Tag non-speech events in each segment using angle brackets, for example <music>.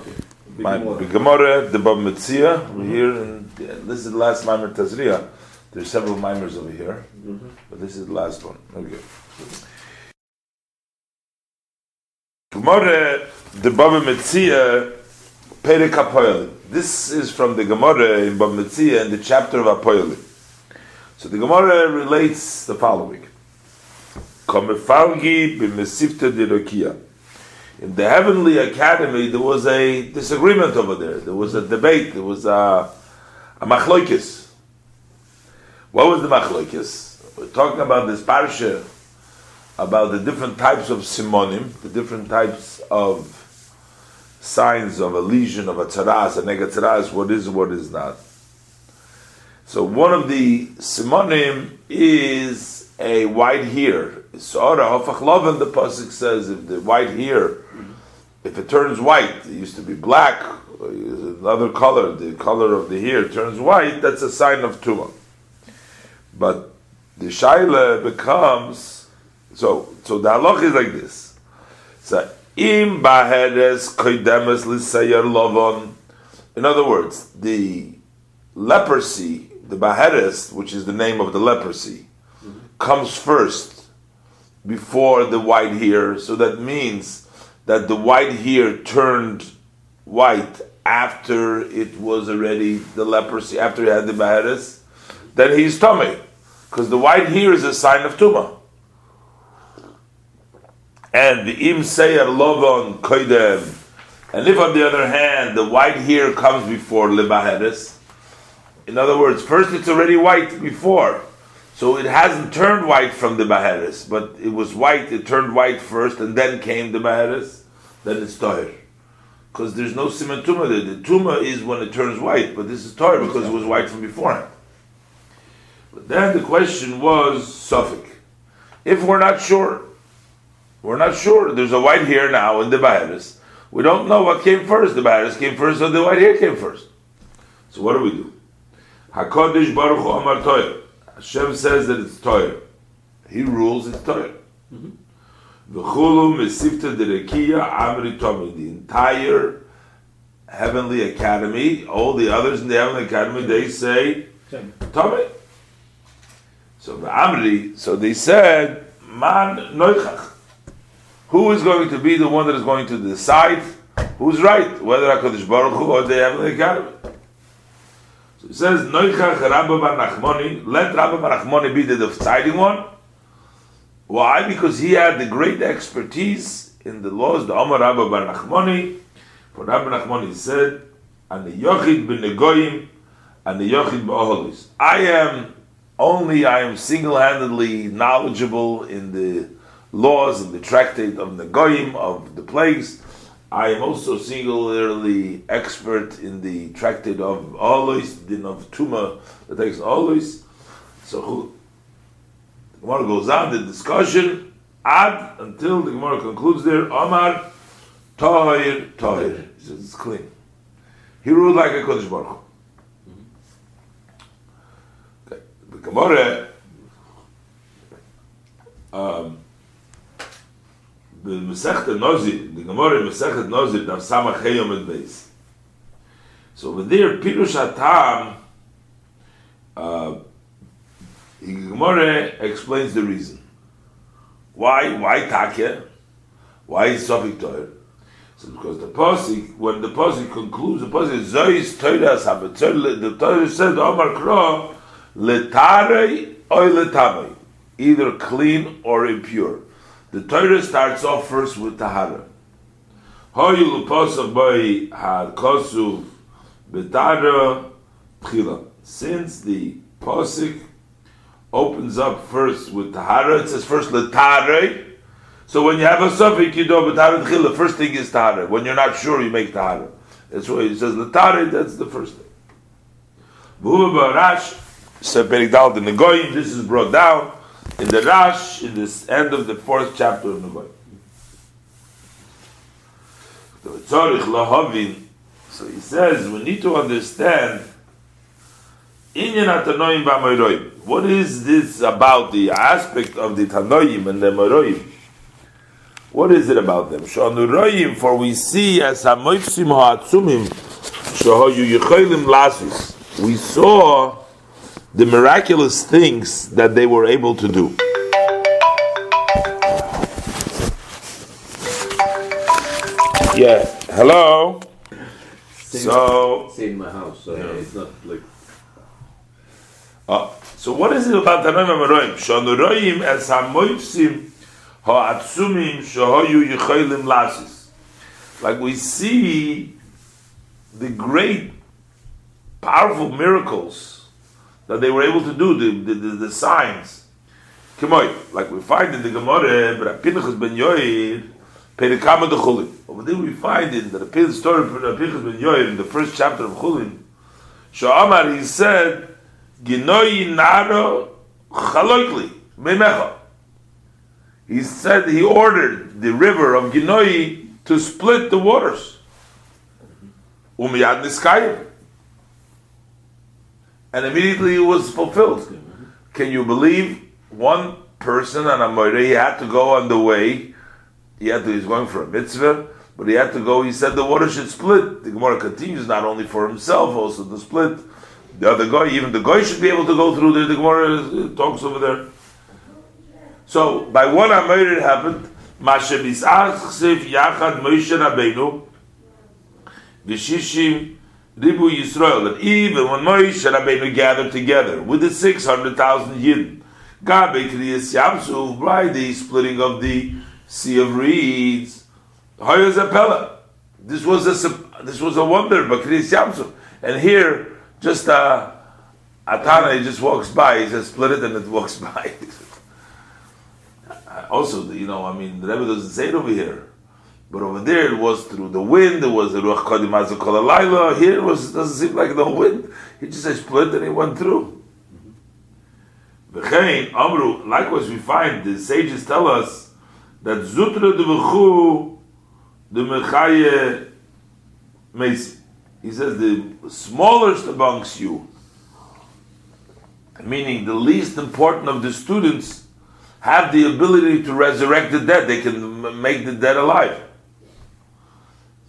Okay. My Gemara, the Bab Metzia, we're here, and this is the last Maimer Tazria. There's several Maimers over here, Mm-hmm. but this is the last one. Okay. Gemara, the Baba Metzia, Perek HaPoyalim. This is from the Gemara in Baba Metzia in the chapter of HaPoyalim. So the Gemara relates the following. Komefalgi b'mesifta dirokia. In the Heavenly Academy, there was a disagreement over there. There was a debate. There was a, a machloikis. What was the machloikis? We're talking about this parsha, about the different types of simonim, the different types of signs of a lesion, of a tzaras, a negatzaras, what is, what is not. So one of the simonim is a white hair. Sora hofach the pasuk says, if the white hair, if it turns white, it used to be black, another color, the color of the hair turns white, that's a sign of tumah. But the shaila becomes so. So the halach is like this. So im baheres koidemes lisayer lovon. In other words, the leprosy, the baheres, which is the name of the leprosy, comes first before the white hair. So that means that the white hair turned white after it was already the leprosy, after he had the baheres. Then he's tummy, because the white hair is a sign of tumah. And the im seyer lovon koidem. And if on the other hand the white hair comes before lebaheres, in other words, first it's already white before, so it hasn't turned white from the baheres, but it was white. It turned white first, and then came the baheres. Then it's toher, because there's no siman tumah there. The tumah is when it turns white, but this is toher because it was white from beforehand. But then the question was suffix. If we're not sure, we're not sure. There's a white hair now in the baheres. We don't know what came first. The baheres came first, or the white hair came first. So what do we do? Hakadosh Baruch Hu Amar Toyer. Hashem says that it's Toyer. He rules it's Toyer. V'chulu mesifta derekia amri tomi. The entire heavenly academy, all the others in the heavenly academy, they say. Tommy. So the Amri, so they said, Man Noichach. Who is going to be the one that is going to decide who's right, whether HaKadosh Baruch Hu or the Heavenly Academy? So it says, Noichach Rabba Nachmoni, let Rabba Nachmoni be the deciding one. Why? Because he had the great expertise in the laws, the Omar Rabba Nachmoni. For Rabba Nachmoni said, and the Yochid ben Negoyim, and the Yochid Ba'oholis. I am only, I am single-handedly knowledgeable in the laws and the tractate of Negoyim, of the plagues. I am also singularly expert in the tractate of Olois, din of Tuma, that takes Olois. So who, the Gemara goes on, the discussion, ad, until the Gemara concludes there, Omar, Tahir, Tahir. He says it's clean. He ruled like a Kodesh Baruch Hu. Okay. The Gemara, um, the Masechet Nozir, the Gemara Masechet Nozir, Dav Samach Heyom and Beis. So over there, Pirush Hatam, uh, the Gemara explains the reason. Why? Why Takya? Why is Sofik Torah? So because the pasuk, when the pasuk concludes, the pasuk is Zois Torah Sabat. The Torah says, Omar Kro, Letare or Letamei, either clean or impure. The Torah starts off first with Tahara. Since the pasuk opens up first with Tahara, it says first Letare. So when you have a suffix, you do Betara. The first thing is Tahara. When you're not sure, you make Tahara. That's why it says Letare, that's the first thing. This is brought down in the Rash, in this end of the fourth chapter of Negoyim. So so he says, we need to understand What is this about the aspect of the Tanoim and the Moroim? What is it about them? Sha'anuroyim, for we see as hamoifsim ha'atzumim, shahoyu yicholim lasus. We saw the miraculous things that they were able to do. Yeah. Hello. Stay So, in my house, so Yeah. it's not like uh, so what is it about Tanoim Amaroim? Shonuroim es hamoifsim ha'atzumim shahoyu yicholim lasis. Like we see the great, powerful miracles that they were able to do, the, the, the, the signs. Like we find in the Gemara, but Pinchas ben Yoir, Perikama de Chulin. Over there we find in the story of Pinchas ben Yoir, in the first chapter of Chulin, Sha'amar, he said, Ginoi naro chaloikli, memecha. He said he ordered the river of Ginoi to split the waters. Umiyad niskayim. And immediately it was fulfilled. Can you believe one person on a moire, he had to go on the way, he had to, he's going for a mitzvah, but he had to go, he said the water should split. The Gemara continues not only for himself, also to split. The other guy, even the guy should be able to go through there. The Gemara talks over there. So by one Amir it happened. Mashe bisachsif yachad Moshe Rabbeinu v'shishim ribu Yisrael. That even when Moshe Rabbeinu gathered together with the six hundred thousand Yidden, Gabe Kriyas Yamsu by the splitting of the sea of reeds, Hoyaz Apella. This was a this was a wonder, but Kriyas Yamsu. And here, just uh, Atana, he just walks by. He says, "Split it," and it walks <laughs> by. also, you know, I mean, the Rebbe doesn't say it over here, but over there it was through the wind. It was the Ruach Kodim Alayla. Here it was doesn't seem like no wind. He just said split and he went through. V'chein Amru. Likewise, we find the sages tell us that Zutra de V'chu the Mechaye. He says the smallest amongst you, meaning the least important of the students, have the ability to resurrect the dead. They can make the dead alive.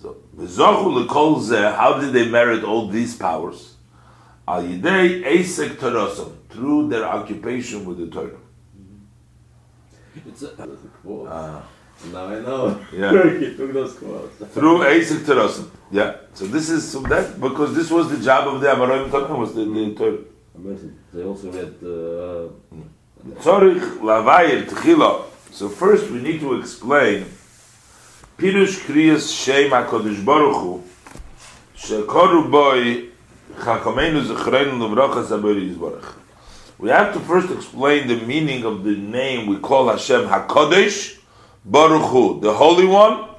So, v'zochu l'kol zeh, how did they merit all these powers? Al yidei eisek torosam, through their occupation with the Torah. it's a. Ah. now I know. Yeah. <laughs> Took those quotes. Through eisek torosam. Yeah. So this is so that because this was the job of the Amoraim Torah was the, the Torah. Amazing. They also read uh, lavayir tchila. So first we need to explain Baruch Hu Shekoru Boi Chachamenu Zechreinu Levrochas HaBori Yisbarach We have to first explain the meaning of the name we call Hashem HaKadosh Baruch Hu, the Holy One.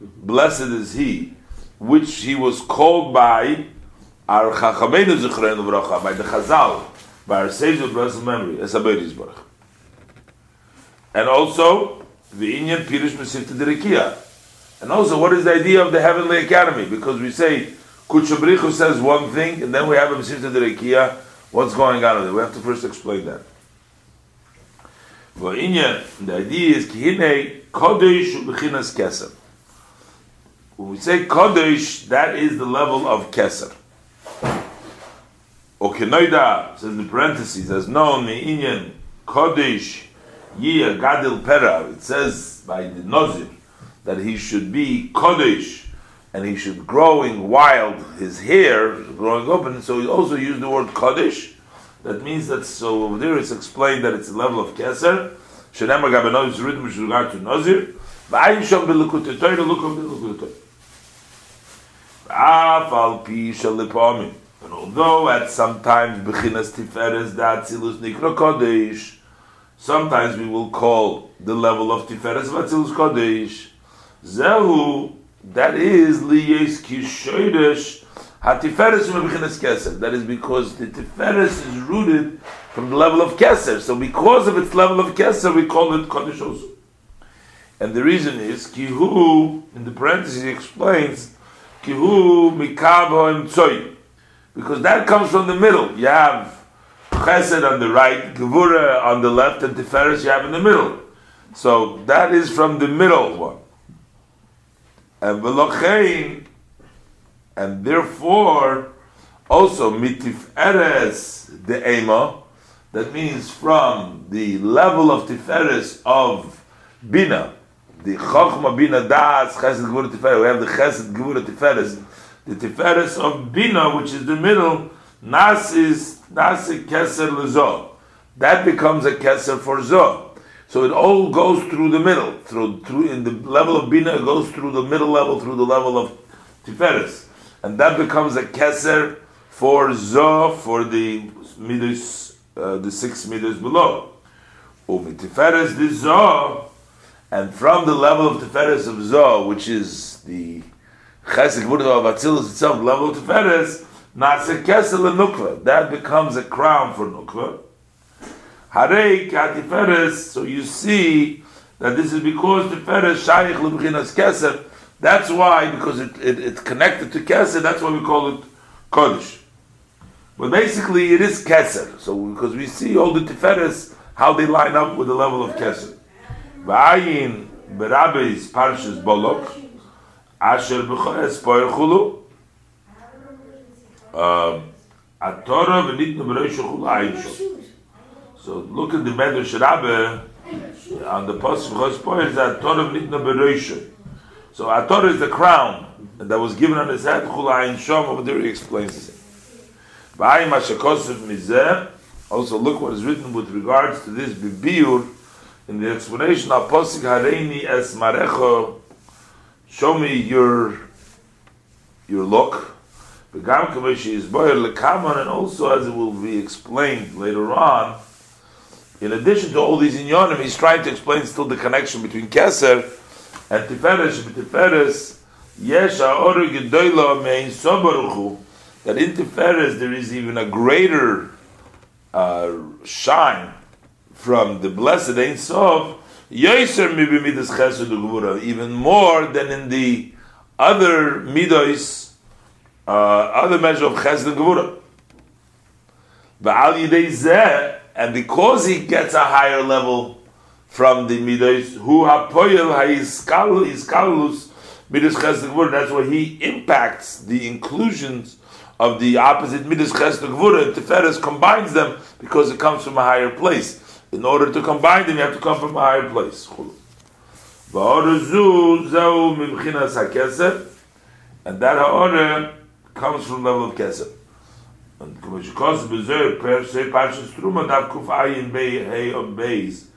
Blessed is He, which He was called by our Chachamenu Zechreinu Levrocha, by the Chazal, by our sages of blessed memory, as Yisbarach. And also, the Inyan Pirush Mesivta Dirikia. And also, what is the idea of the Heavenly Academy? Because we say, Kuchabrichu says one thing, and then we have a Mesivta Dirikia. What's going on there? We have to first explain that. The idea is, Kihine Kodesh Ubechinas Keser. When we say Kodesh, that is the level of Keser. Okenoida says in the parentheses, as known Inyan Kodesh Yia Gadil Pera. It says by the Nozir that he should be Kodesh and he should growing wild, his hair growing open. So he also used the word Kodesh. That means that so over there it's explained that it's a level of Keser. Shenemar Gabenov is written with regard to Torah, look on b'lukut Torah. Af al pi shalipamim. And although at sometimes bechinas tiferes that zilus nikra kodesh, sometimes we will call the level of tiferes vatzilus kodesh. Zehu, that is liyes kishoidesh hatiferes from bechinas keser. That is because the tiferes is rooted from the level of keser. So because of its level of keser, we call it kodesh also. And the reason is kihu in the parentheses he explains kihu mikabo emtsoy because that comes from the middle. You have chesed on the right, gevura on the left, and tiferes you have in the middle. So that is from the middle one. And velochein, and therefore also mitif eres the ema, that means from the level of tiferes of bina, the chokhma bina das chesed gvura tiferes. We have the chesed gvura tiferes, the tiferes of bina, which is the middle. Nas is nas keser lezo. That becomes a keser for zo. So it all goes through the middle, through through in the level of bina, it goes through the middle level, through the level of tiferes, and that becomes a keser for zo for the midas, uh, the six meters below. Umitiferes the zo, and from the level of tiferes of zo, which is the chesed of Atzilus itself, level of tiferes, not keser nukva. That becomes a crown for nukva. So you see that this is because the Tiferes Shaykh Lebchinas Keser. That's why, because it, it, it's connected to Keser, that's why we call it Kodesh. But basically, it is Keser. So, because we see all the Tiferes, how they line up with the level of Keser. V'ayin Berabbeis Parshas Bolok, Asher B'choes Poyer Chulu, um, Chulu Ayin Shom. So look at the Medrash Rabbe on the Pasuk Chospoyer that Torah Nitna Bereisha. So Torah is the crown that was given on his head. Chulayin Shom over there he explains it. Ba'ayim Hashakosef Mizeh. Also look what is written with regards to this Bibiur in the explanation of Pasuk Hareini Es Marecho. Show me your your look. Begam Kavashi is Boyer Lekaman, and also as it will be explained later on in addition to all these inyonim, he's trying to explain still the connection between Keser and Tiferes. Tiferes, yesh ha'oru gedoyla mein sobaruchu, that in Tiferes there is even a greater uh, shine from the blessed Ein Sof, yoiser mibi midas chesed ugvura, even more than in the other midos, uh, other measure of chesed and gvura. V'al yidei zeh, and because he gets a higher level from the midos, who hapoyel ha'iskalus midos chesed that's why he impacts the inclusions of the opposite midos chesed gvura. Tiferes combines them because it comes from a higher place. In order to combine them, you have to come from a higher place. And that ha'orah comes from the level of keser. Und כמו שקוס בזה, פר se פרשס טרומה דף קוף עין בי hay on base.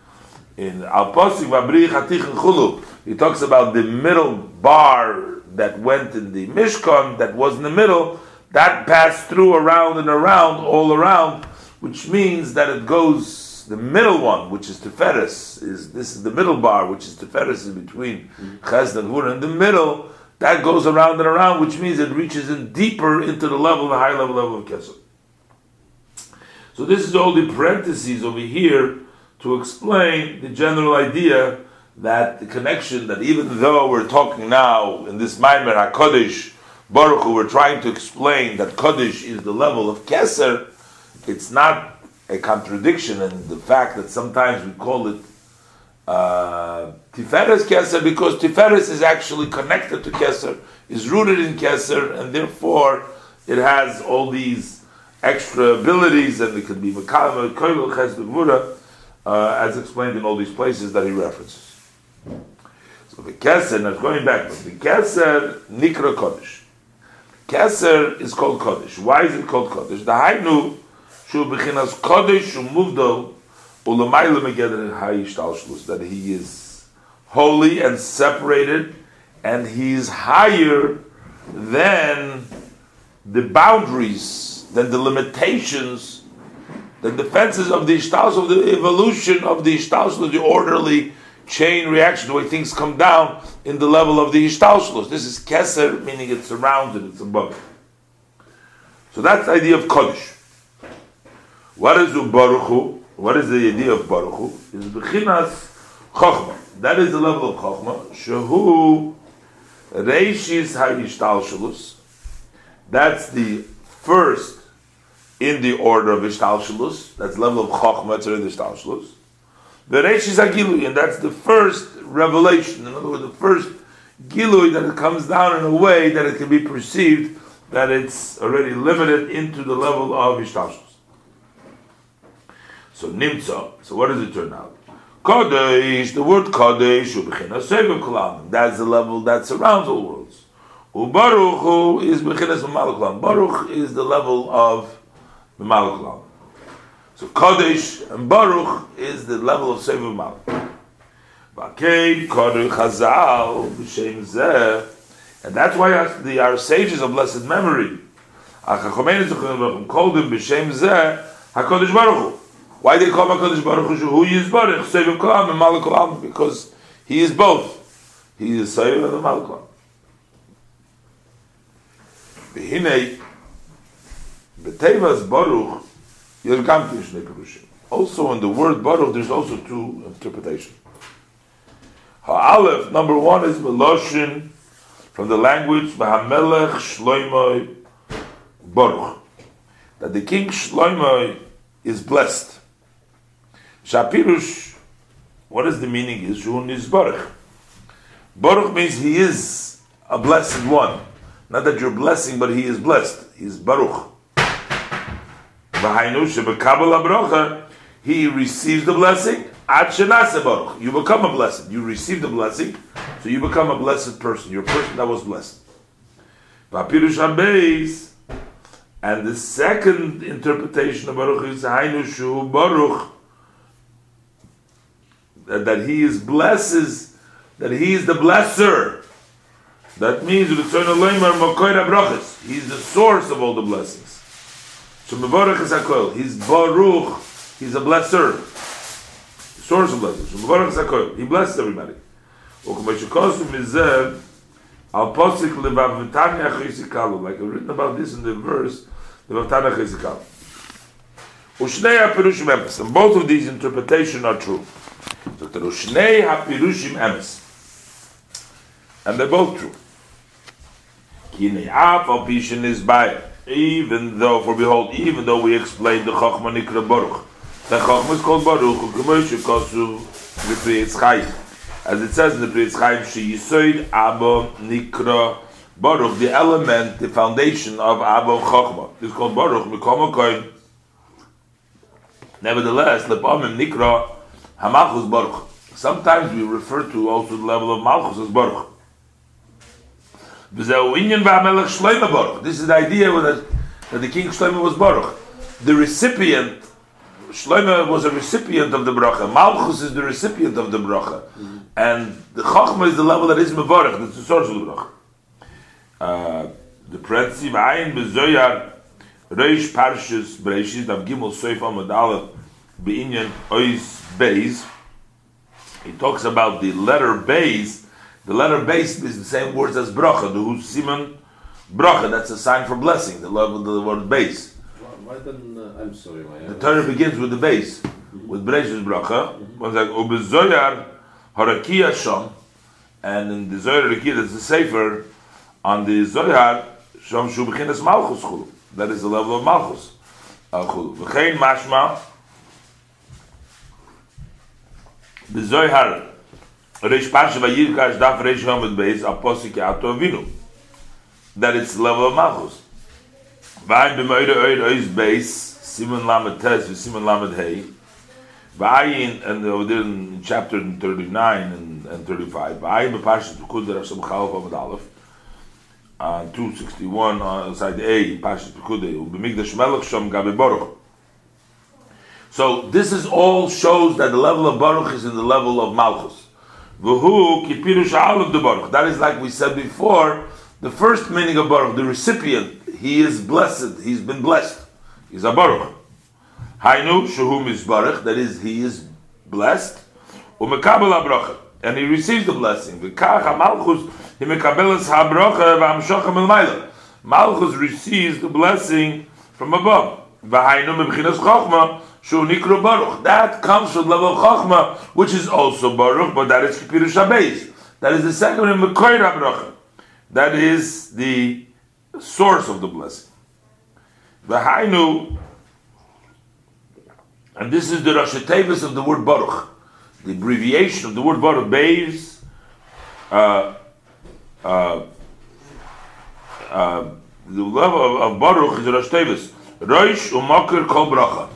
In Al Posik Vabri Chatich and Chulu, he talks about the middle bar that went in the Mishkan, that was in the middle, that passed through around and around, all around, which means that it goes, the middle one, which is Teferes, is this is the middle bar, which is Teferes, is between Chesed and Gvur, in the middle, that goes around and around, which means it reaches in deeper into the level, the high level level of Kesel. So this is all the parentheses over here to explain the general idea that the connection that even though we're talking now in this Maimer HaKodesh Baruch Hu, we're trying to explain that Kodesh is the level of Keser, it's not a contradiction in the fact that sometimes we call it uh, Tiferes Keser because Tiferes is actually connected to Keser, is rooted in Keser, and therefore it has all these extra abilities, and it can be Mekama, Koil, Ches, uh, as explained in all these places that he references. So the Keser, now going back, the Keser, Nikra Kodesh. Keser is called Kodesh. Why is it called Kodesh? The Hainu, Shu Bechinas Kodesh, Shu Muvdo, that he is holy and separated, and he is higher than the boundaries, than the limitations, the defenses of the ishtaus of the evolution of the ishtaus of the orderly chain reaction, the way things come down in the level of the ishtaus. This is keser, meaning it's surrounded, it's above. So that's the idea of kodesh. What is ubaruchu? What is the idea of Baruch Hu? Is Bechinas Chochma. That is the level of Chochma. Shehu Reishis HaYishtal Shalus. That's the first in the order of Ishtal Shalus. That's the level of Chochma to the Ishtal Shalus. The Reishis Agilui, and that's the first revelation. In other words, the first Gilui that it comes down in a way that it can be perceived that it's already limited into the level of Ishtashus. So Nimtza, so what does it turn out? Kodesh, the word Kodesh, Ubechina Seva Kulam, that's the level that surrounds all worlds. Ubaruch is Bechinas Malaklam. Baruch is the level of the Malaklam. So Kodesh and Baruch is the level of Seva Malak. Bakei Kodesh Chazal B'Shem Zeh and that's why the, our sages of blessed memory called him B'Shem Zeh HaKodesh Baruch. Why they call him HaKodesh Baruch Hu? Who is Baruch? Seva Kolam and Malak Kolam because he is both. He is Seva and Malak Kolam. Behinei, B'Tevas Baruch, Yer Gam Shnei Perushim. Also in the word Baruch, there's also two interpretations. Ha'alef, number one is Meloshin, from the language V'Hamelech Shloimoi Baruch, that the king Shloimoi is blessed. Shapirush, what is the meaning? Is Shun is Baruch. Baruch means he is a blessed one. Not that you're blessing, but he is blessed. He is Baruch. He receives the blessing. You become a blessed. You receive the blessing, so you become a blessed person. You're a person that was blessed. And the second interpretation of Baruch is Hainu Baruch. That, that he is blesses, that he is the blesser. That means He's the source of all the blessings. He's Baruch. He's a blesser. Source of blessings. He blesses everybody. Like I've written about this in the verse, levavtanya chizikalu. And both of these interpretations are true. So the Ushnei hapirushim emes, and they're both true. is by even though, for behold, even though we explained the Chochma Nikra Baruch, the Chochma is called Baruch, Gemoshe Kosu V'Priyetz Chayim. As it says in the Priyetz Chayim, She Yisoid Abba Nikra Baruch, the element, the foundation of Abba Chochma. Is called Baruch, Mikoma Nevertheless, Lepamim Nikra Hamachus Baruch. Sometimes we refer to also the level of Malchus as Baruch. This is the idea that, that the king Shlomo was Baruch. The recipient, Shlomo was a recipient of the bracha. Malchus is the recipient of the bracha. Mm-hmm. And the Chachma is the level that is Mevorach, that's the source of the bracha. Uh, the parenthesis, Ayin bezoyar, Reish Parshas Bereshit, Av Gimel Soif Amad Aleph, Be'inyan Ois Beis, he talks about the letter Beis, the letter base is the same words as bracha, the who's simon bracha, that's a sign for blessing, the love of the word base. Why then, uh, I'm sorry, my The Torah begins with the base, mm-hmm. with Bereshit bracha, mm-hmm. one's like, Ubezoyar Harakia Shom, and in the Zohar Rakia, there's a Sefer, on the Zohar, Shom Shu Bechinas Malchus Chulu. That is the level of Malchus. Uh, Chulu. V'chein Mashma, de zoyhar reish parsh va yir kash daf reish hamot beis a posik that it's love of mahus vay be moide oyde beis simon lamad tes ve simon lamad hay vay in and the chapter 39 and and 35 vay be parsh to kud der sham khauf va dalaf a 261 side a parsh to kud u be migdash malakh sham boruch so this is all shows that the level of Baruch is in the level of Malchus. Kipirush of the baruch. That is like we said before, the first meaning of baruch, the recipient. He is blessed. He's been blessed. He's a baruch. Hainu shehum is baruch. That is, he is blessed. Umekabel and he receives the blessing. V'kach malchus he Malchus receives the blessing from above. Mebchinas Shu Nikro Baruch. That comes from the level of Chachma, which is also Baruch, but that is Kipirush HaBeis. That is the second in Mekoir HaBracha. That is the source of the blessing. V'hainu, and this is the Rosh Tevis of the word Baruch. the abbreviation of the word Baruch, Beis, uh, uh, uh, the level of, of Baruch is Rosh Tevis. Rosh Umakir Kol Bracha.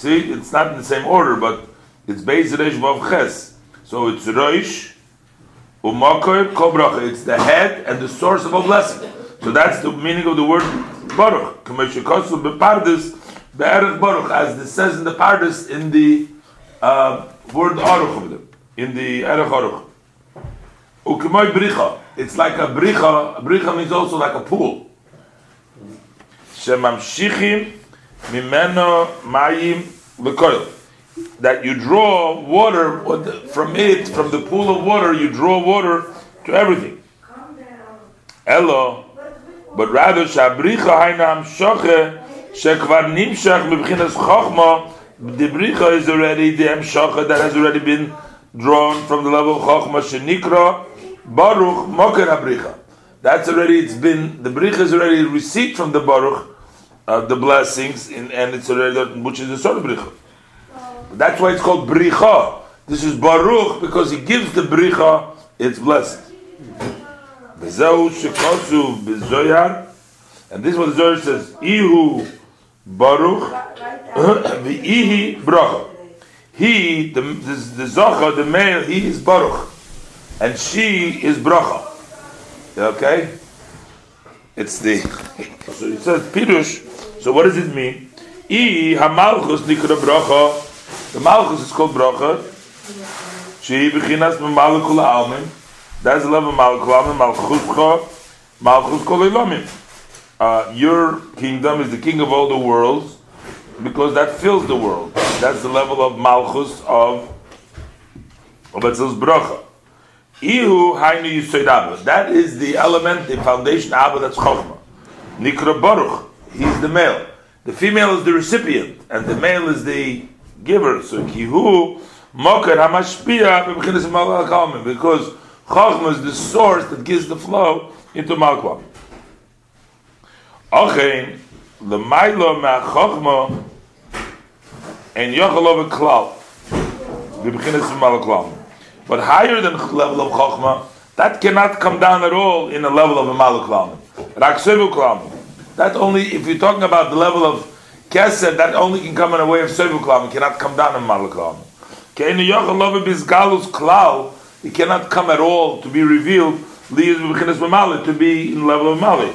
See, it's not in the same order, but it's Beis Reish Vav Ches. So it's Rosh Umakir Kol Bracha. It's the head and the source of a blessing. So that's the meaning of the word Baruch. Kameshikosu Bepardis Be'erech Baruch, as it says in the Pardis in the uh, word Aruch over there, in the Erech Aruch. Ukimoy Bricha. It's like a Bricha. A Bricha means also like a pool. Shemamshichim mimeno mayim lekoil. That you draw water from it, from the pool of water, you draw water to everything. Elo, but rather shabricha hainam shoche shekvar nimshach mebchinas chochma. The bricha is already the emshacha that has already been drawn from the level of chochma shenikra baruch moker abricha. That's already, it's been, the Brich is already received from the Baruch, uh, the blessings, in, and it's already, which is the sort of Brich. That's why it's called Bricha. This is Baruch because he gives the Bricha its bezoyar, and this one Zohar says, Ihu Baruch, <coughs> Ihi Bracha. He, the, the, the Zocha, the male, he is Baruch, and she is Bracha. Okay? It's the <laughs> so it says Pirush. So what does it mean? I hamalchus nikra bracha. The malchus is called bracha. She beginas malchul almin. That's the level of almin. Malchuscha. Malchus kol elamim. Uh, your kingdom is the king of all the worlds because that fills the world. That's the level of malchus of of Etzel's bracha. Ihu hainu yisoid. That is the element, the foundation Abba that's Chokhmah. Nikra Baruch. He's the male. The female is the recipient, and the male is the giver. So Kihu Mokar Hamashpia because Chokhmah is the source that gives the flow into Malkwa. Achein the Mailo Ma Chokhmah and Yochalov Klal. The beginning. But higher than level of Chokhmah, that cannot come down at all in the level of a Maluk Lamed. That only, if you're talking about the level of Kesed, that only can come in a way of Sevu It cannot come down in Maluk Lamed. It cannot come at all to be revealed, to be in the level of Mali.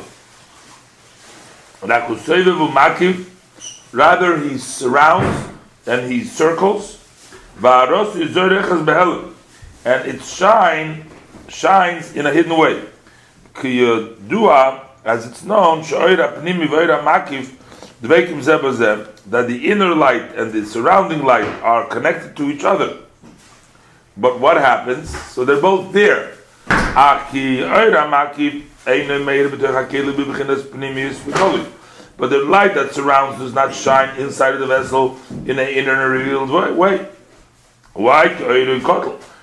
Rather, he surrounds and he circles and its shine shines in a hidden way. As it's known, that the inner light and the surrounding light are connected to each other. But what happens? So they're both there. But the light that surrounds does not shine inside of the vessel in an inner revealed way. Why?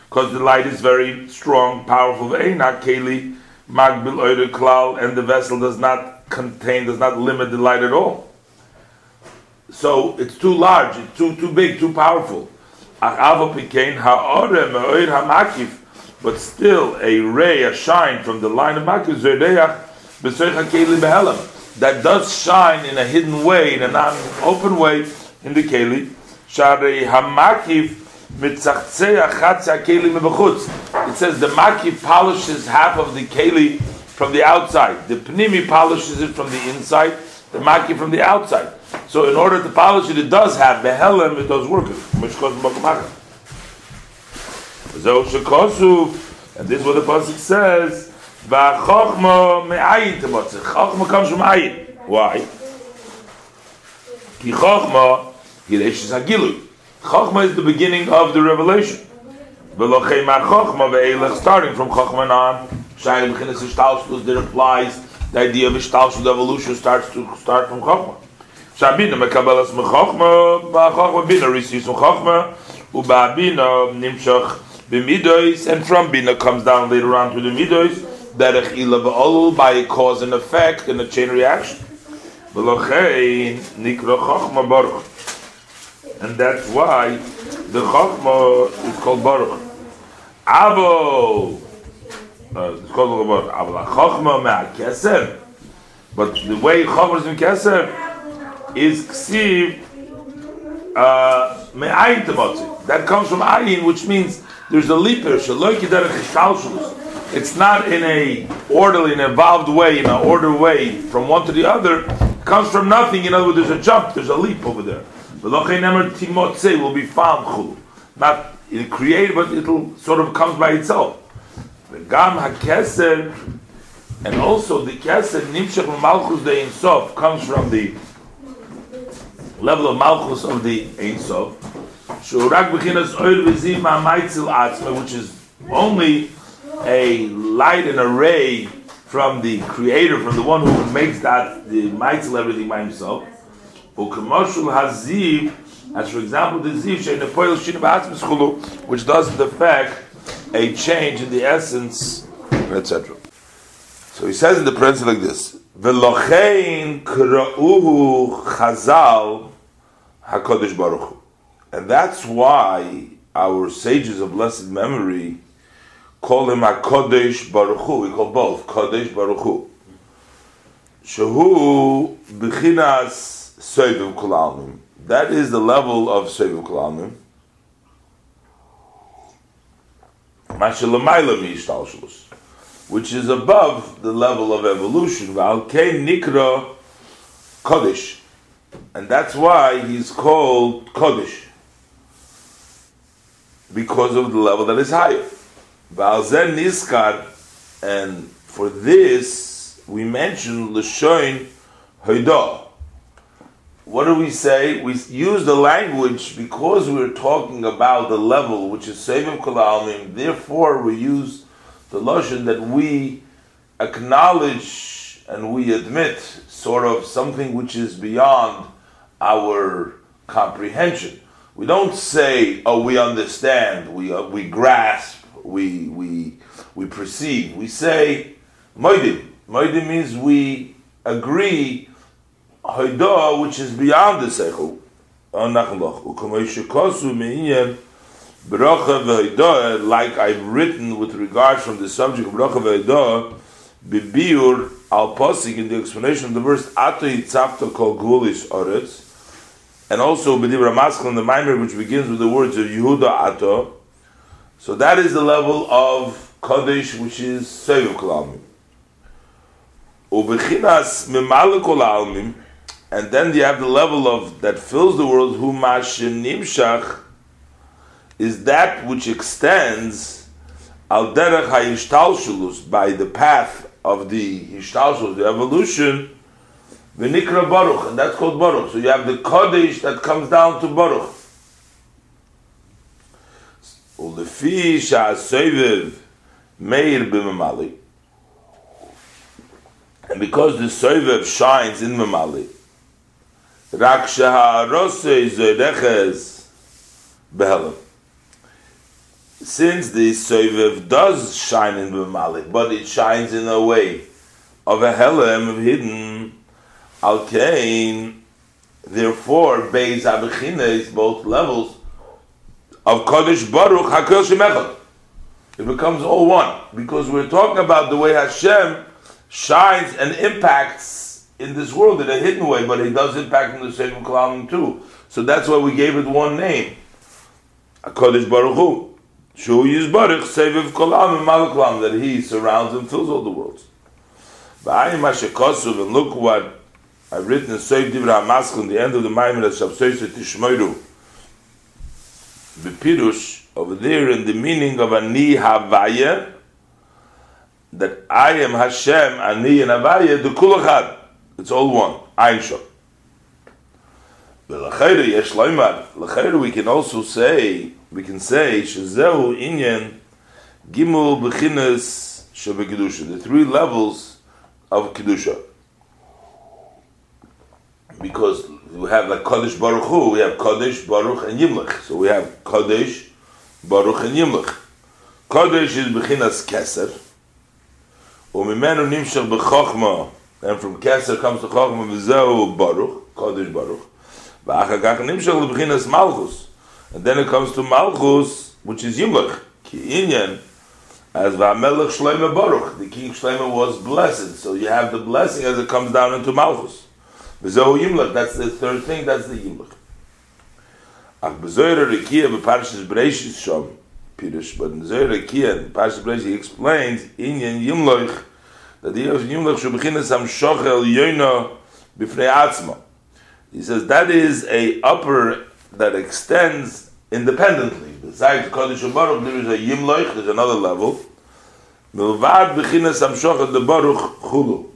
because the light is very strong, powerful. Not keli magbil oider klal, and the vessel does not contain, does not limit the light at all. So it's too large, it's too too big, too powerful. But still, a ray, a shine from the line of makif that does shine in a hidden way, in a non-open way, in the keli. Shari hamakif it says the maki polishes half of the keli from the outside. The pnimi polishes it from the inside. The maki from the outside. So in order to polish it, it does have behelim. It does work. And this is what the pasuk says. V'chochma me'ayin temotzeh. Chochma comes from ayin. Why? Ki chochma hiresh hagilu. Chachma is the beginning of the revelation. Starting from Chachma on, that implies the idea of Ishtalshus evolution starts to start from Chachma. Shabina mekabelas mechachma, ba'chachma bina receives from Chachma, u'ba'bina nimshach b'midois, and from bina comes down later on to the midois, derech ila ba'olul, by a cause and effect in a chain reaction. V'lochein nikra Chachma baruch. And that's why the Chokhmah is called Baruch. Abo, uh, it's called Baruch. La Chokhmah me'akeser. But the way Chokhmah is in Keser is Ksiv uh, me'ayin. That comes from ayin, which means there's a leaper. Shaloi kiderech ishtalshulus. It's not in a orderly, and evolved way, in an order way, from one to the other. It comes from nothing. In other words, there's a jump, there's a leap over there. Will be chulu. Not in created, but it'll sort of comes by itself. The gam hakeser, and also the keser nimshach malchus de insof comes from the level of malchus of the Ein Sof, shurak b'chinas oil v'zim ha'maitzil atzma, which is only a light and a ray from the Creator, from the one who makes that the maitzel everything by himself. U'kamoshul haziv, as for example, the ziv shein nepoil shin b'atzma schulu, which doesn't affect a change in the essence, etc. So he says in the principle like this: V'lochein kra'uhu chazal Hakadosh Baruch. And that's why our sages of blessed memory call him Hakadosh Baruch Hu. We call both kodesh Baruch Hu. Shehu b'chinas Soiviv Kulalmim. That is the level of Soiviv Kulalmim. Which is above the level of evolution. Nikra Kodesh. And that's why he's called Kodesh. Because of the level that is higher. Valzen Niskar, and for this we mention Lashoin Hoidah. What do we say? We use the language because we're talking about the level which is Sevim Kolalmim, therefore we use the Lashon that we acknowledge and we admit sort of something which is beyond our comprehension. We don't say, "Oh, we understand," we uh, we grasp, we we we perceive. We say, "Moedim." Moedim means we agree. Hoidah, which is beyond the seichel. Oh, like I've written with regards from the subject of bracha v'hodah, bibiur al posik in the explanation of the verse ato yitzavta kol gulis oretz, and also b'divra maskal in the mimer which begins with the words of Yehuda ato. So that is the level of kodesh which is seviv kol Ubechinas memale kol almim, and then you have the level of that fills the world. Hu nimshach is that which extends al derech hayishtalshulus by the path of the Hishtalshus, the evolution, v'nikra Baruch, and that's called Baruch. So you have the Kodesh that comes down to Baruch. Ulefi Sha'aseviv Meir B'Mamali. And because the Soivev shines in Mamali, Rak since the Soivev does shine in B'malik, but it shines in a way of a helem of hidden Alkain, therefore, Beis Abechina is both levels of Kodesh Baruch HaKel Shemechel. It becomes all one, because we're talking about the way Hashem shines and impacts in this world in a hidden way, but it does impact in the same Kalam too. So that's why we gave it one name, Kodesh Baruch Hu. Shu Yizbarich Seviv Kolam and Malaklam, that he surrounds and fills all the worlds. And look what I've written in Seif Divra HaMaskal in the end of the Maimon of Shabsoyse Tishmoiru. Bepirush, over there in the meaning of Ani Havaya, that I am Hashem, Ani and Havaya, the Kulachad. It's all one. Ein Shok. We can also say we can say shezehu inyan gimel bechinas shebekidusha. The three levels of kedusha. Because we have like Kodesh Baruch Hu, we have Kodesh Baruch and Yimlech. So we have Kodesh Baruch and Yimlech. Kodesh is bechinas keser. Umimenu nimshach bechochma. And from keser comes the to chochma v'zehu Baruch, Kodesh Baruch. Malchus. And then it comes to Malchus, which is Yimlech, Ki Inyan, as Vamelech Shloime Baruch. The king Shloime was blessed. So you have the blessing as it comes down into Malchus. Bezohu Yimlech, that's the third thing, that's the Yimlech. Ach bezoyre rekia beparshis breishis shom, Pirush, but in Zoyre rekia, Parshis breishis, he explains, Inyan Yimlech, that the Yimlech b'fnei atzma. He says that is a upper that extends independently. Besides Kodesh Baruch, there is a Yimloich, there's another level. Milvad b'chinas amshochet the Baruch chulu.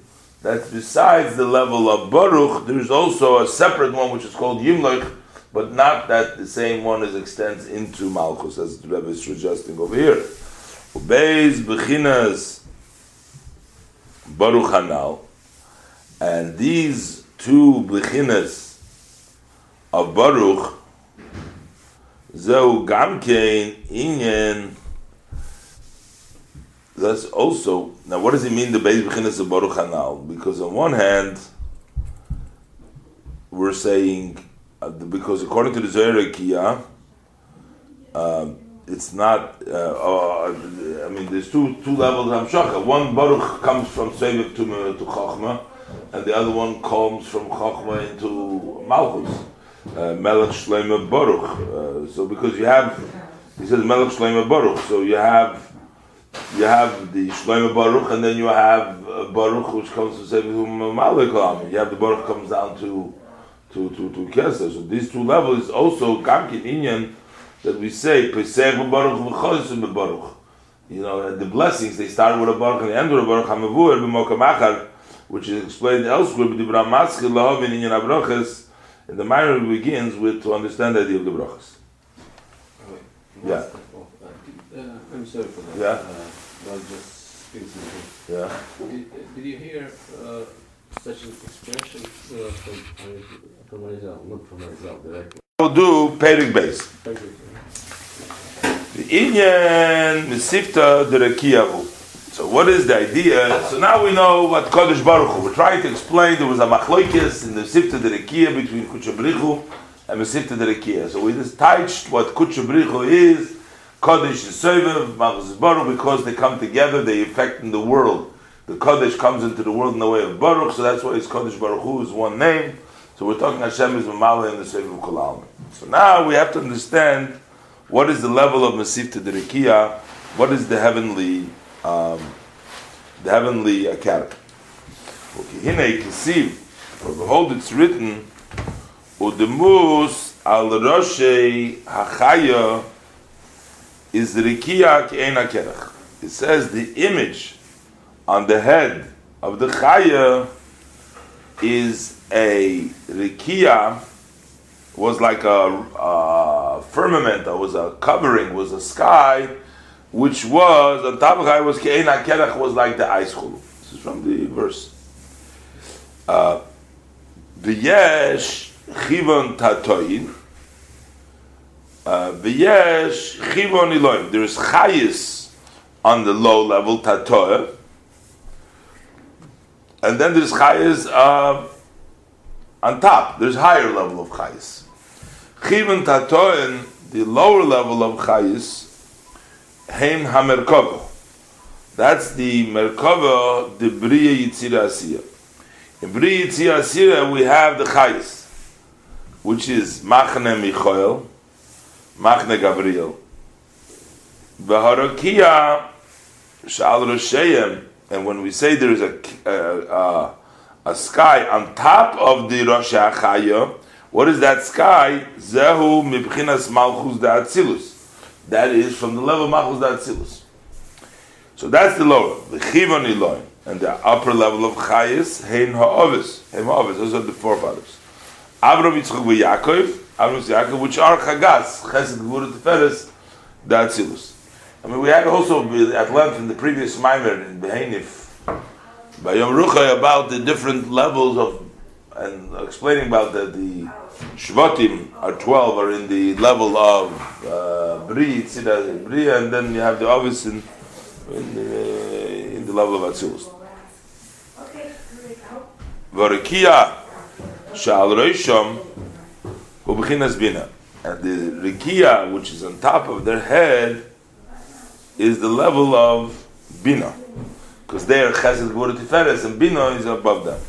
That's besides the level of Baruch, there is also a separate one which is called Yimloich, but not that the same one is extends into Malchus, as the Rebbe is suggesting over here. Ubeis b'chinas Baruch Hanal, and these two b'chinas of Baruch, Zeu Gamkein Inyan. That's also now. What does it mean? The base beginning of Baruch Hanal? Because on one hand, we're saying uh, because according to the Zohar uh, it's not. Uh, uh, I mean, there's two two levels of Hamshaka. One Baruch comes from Seviv to to and the other one comes from Chachma into Malchus uh, Melech Shlomo Baruch. Uh, so because you have, he says Melech Shlomo Baruch. So you have, you have the Shlomo Baruch, and then you have uh, Baruch, which comes to say Malek You have the Baruch comes down to to to to Keser. So these two levels also Gamkin Inyan that we say Pesach Baruch v'Chosim Baruch. You know, the blessings they start with a Baruch and they end with a Baruch Hamavur b'Mokam which is explained elsewhere. But the Brahmaskil Lahavin Inyan Abrachas and the Myra begins with to understand the idea of the brachas. Yeah. Uh, I'm sorry for that. Yeah. Uh, I just speak something. Yeah. Did, did you hear uh, such an expression uh, from, from myself, not from myself directly? We'll do Perik base. The Inyan Mesifta Derekiyahu. So what is the idea? So now we know what Kodesh Baruch Hu. We're trying to explain there was a machloikis in the Sifta Derekia between Kutchabrichu and Mesifta Derekia. So we just touched what Kutchabrichu is, Kodesh is Machzis Baruch, because they come together, they affect in the world. The Kodesh comes into the world in the way of Baruch, so that's why it's Kodesh Baruch Hu is one name. So we're talking Hashem is Mamala in the Sovev Kolam. So now we have to understand what is the level of Mesifta Derekia, what is the heavenly um, the heavenly uh, character. Okay, for behold, it's written, Udemus al Roshei Hachaya is Rikia Ke'ena Kerach. It says the image on the head of the Chaya is a Rikia, was like a, a firmament, that was a covering, was a sky which was on top of it was ke'en kerach was like the ice chulu. This is from the verse. Uh, the yesh chivon tatoyin. Uh, the yesh chivon iloim. There is chayis on the low level tatoy, and then there's chayis uh, on top. There's higher level of chayis. Chivon tatoyin, the lower level of chayis Heim HaMerkava. That's the Merkava, the Bria Yitzira Asiya. In Bria Yitzira Asiya, we have the Chayis, which is Machne Michael, Machne Gabriel. V'harakia Shal Rosheim, and when we say there is a, a, a, sky on top of the Rosh HaChaya, what is that sky? Zehu Mibchinas Malchus da'atzilus. That is from the level of Machos Datzilus. So that's the lower, the Chivon Elohim, and the upper level of Chayis, Hein Ha'ovis, Hein Ha'ovis, those are the forefathers. Avram Yitzchak Yaakov, Avram Yaakov, which are Chagas, Chesed Gvura Teferes, Datzilus. I mean, we had also at length in the previous Maimer in Behenif, by Yom Ruchai, about the different levels of, and explaining about the, the Shvatim are 12, are in the level of uh, Bri, Tzida, Bri, and then you have the obvious in, in, the, in the level of Atzilus. Varikia Shal Reisham Ubechinas Bina. And the Rikia, which is on top of their head, is the level of Bina. Because there, Chesed Gvura Tiferes, and Bina is above them.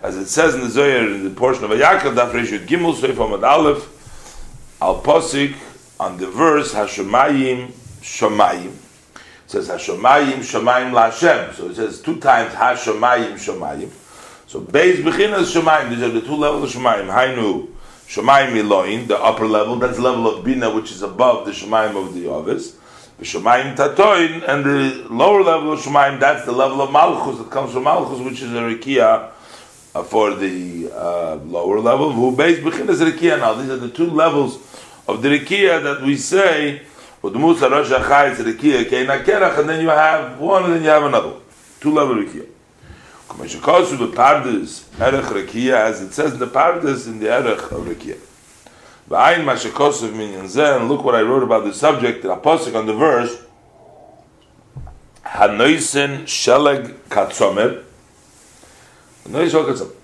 As it says in the Zohar, in the portion of Vayakil, Daf Reshut Gimel, Seif Amad Aleph, Al Posik, on the verse, Hashemayim, Shomayim. It says Hashemayim, Shomayim LaHashem. So it says two times Hashemayim, Shomayim. So Beis Bechinas Shomayim, these are the two levels of Shomayim. Hainu, Shomayim Eloin, the upper level, that's the level of Bina, which is above the Shomayim of the Ovis. The Shomayim Tatoin, and the lower level of Shomayim, that's the level of Malchus, that comes from Malchus, which is a Rikia uh, for the uh, lower level. Who Beis Bechinas Rikia now. These are the two levels of the Rikia that we say, Udmusa Rosh Achai Rikia Keina Kerach, and then you have one and then you have another. Two level Rikia. Kumashikosu bepardes erech rekia, as it says in the pardes in the erech of rekia. V'ayin mashikosu minyan zeh, and look what I wrote about the subject, the apostle on the verse, Hanoisen sheleg katzomer, Hanoisen sheleg katzomer,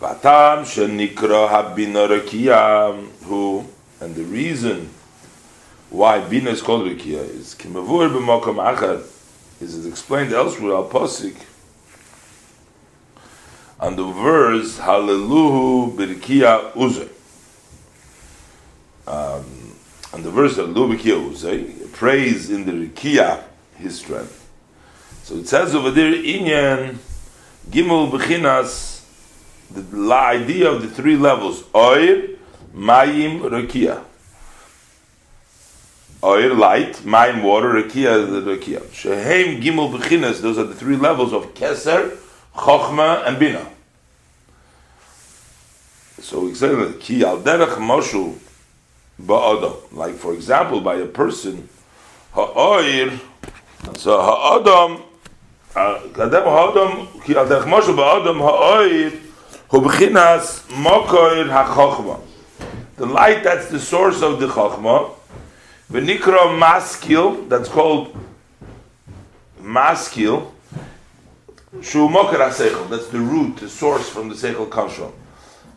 Vatam shenikro habina rekia, who, and the reason why bina is called rekia is kimavur b'mokom achad, is explained elsewhere, al posik, on the verse Hallelu Birkia Uze. Um, on the verse Hallelu Birkia Uze, praise in the Rikia his strength. So it says over there, Inyan Gimel Bechinas, the idea of the three levels, Oir, Mayim, Rikia. Oir, light, Mayim, water, Rikia, the Rikia. Shehem Gimel Bechinas, those are the three levels of Keser, Chochma, and Bina. So we say that ki al derech moshu ba'adam. Like for example, by a person ha'oir. So ha'adam אדם האדם, כי הדרך משהו באדם האויב, הוא בחינס מוקר החוכמה. The light that's the source of the chokhmah, ונקרא maskil, that's called maskil, שהוא מוקר השכל, that's the root, the source from the seichel comes from.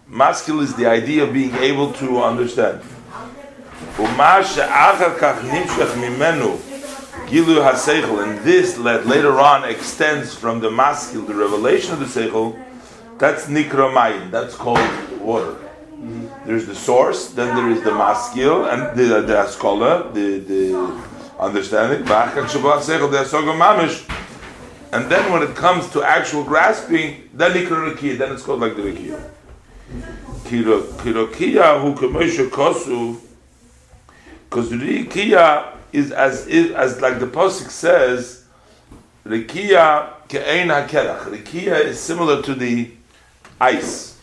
Maskil is the idea of being able to understand. ומה שאחר כך נמשך ממנו, Gilu HaSeichel, and this that later on extends from the maskil, the revelation of the seichel, that's nikra that's called water. There's the source, then there is the maskil, and the, the askola, the, the understanding, and then when it comes to actual grasping, then nikra then it's called like the rikiya. Kirokia who kemoshe kosu, because rikia is as if, as like the posik says, rikia ke'ein hakerach. Rikia is similar to the ice.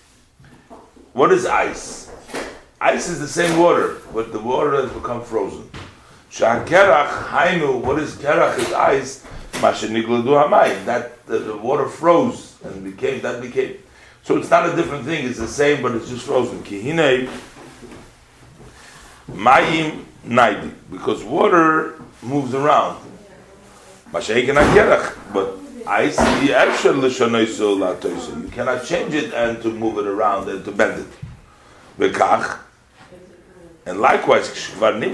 What is ice? Ice is the same water, but the water has become frozen. Shakerach hainu. What is kerach? Is ice. Masheniglu hamayim. That the, the water froze and became that became so it's not a different thing, it's the same, but it's just frozen. Kihine Mayim Naidi, because water moves around. But ice, you cannot change it and to move it around and to bend it. And likewise, once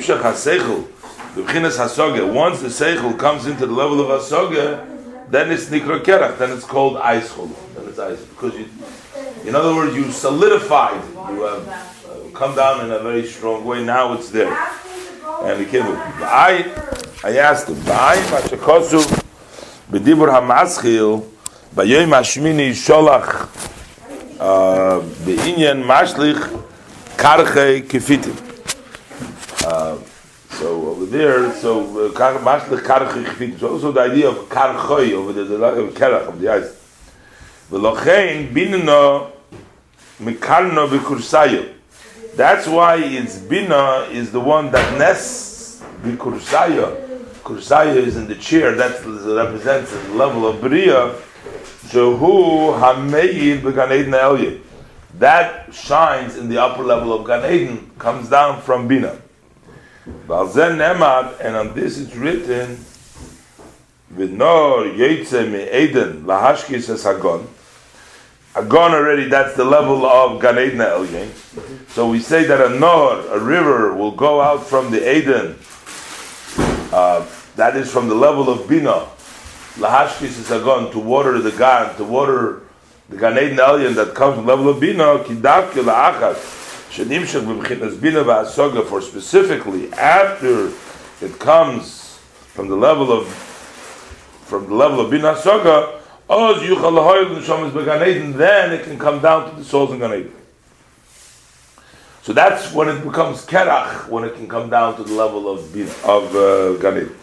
the seichel comes into the level of hasoge, then it's nikra kerach, then it's called ice Then it's ice because you in other words, you solidified. You have uh, come down in a very strong way. Now it's there. and we the eye. I asked him, the eye, but the kosu, the divor ha-maschil, the yoyim ha-shmini sholach, mashlich, karchei kifitim. So over there, so mashlich karchei kifitim. So also the idea of karchei, over there, the lack of kerach, of the ice. Velochein binino, mikalno vikursayot. That's why its bina is the one that nests v'kursayo. Kursayo is in the chair. That represents the level of bria. Jehu hameyid b'gan eden That shines in the upper level of Gan Eden, comes down from bina. And on this it's written, V'nor yetze me Eden lahashkis es Agon already, that's the level of Gan Eden Elyon. So we say that a Nor, a river, will go out from the Eden. Uh, that is from the level of Bina. Lahashkis is Agon, to water the Gan, to water the Gan Eden Elyon that comes from the level of Bina. Kidavke La'achas. Shenimshach b'mchinas Bina v'asoga, for specifically after it comes from the level of from the level of Bina Soga, Oz yuchal lahoyel neshamas began Eden, then it can come down to the souls in Gan Eden. So that's when it becomes kerach, when it can come down to the level of of uh, Gan Eden.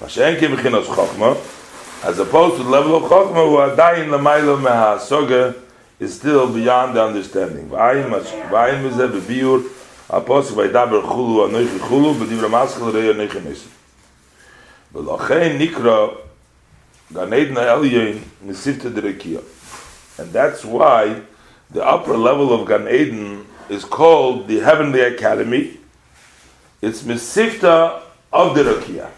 Mashenke b'chinas chokma, as opposed to the level of chokma, who adayin lamaylo meha soga is still beyond the understanding. V'ayim v'ayim mizeh b'biur, apos v'aydaber chulu anoichi chulu, b'divra maschel rei anoichi nesim. V'lochein nikra And that's why the upper level of Gan Eden is called the Heavenly Academy. It's Misifta of the Rakia.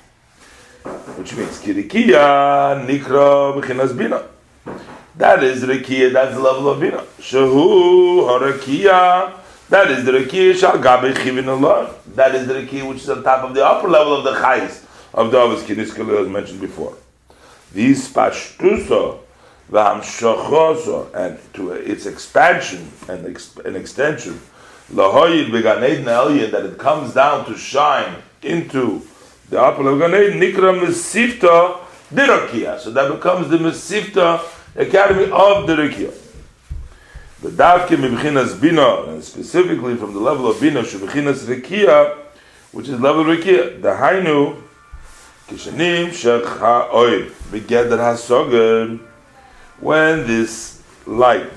Which means Kirikia Nikra B'chinas Bina. That is Rakia, that's the level of Bina. Shahu Harakia. That is the Rakia Shal Gabe Chivin Allah. That is the Rakia which is on top of the upper level of the Chais of the Avos Kiniskala as mentioned before. These pashtuso v'hamshachoso and to its expansion and an extension lahoyid began Eden that it comes down to shine into the upper of Gan Eden nikra mesifta dirakia. So that becomes the mesifta academy of dirakia. The davke mibchinas bina, and specifically from the level of bina, shubchinas rekia, which is level rekia. The hainu Kishanim shech ha'oid begeder hasogen. When this light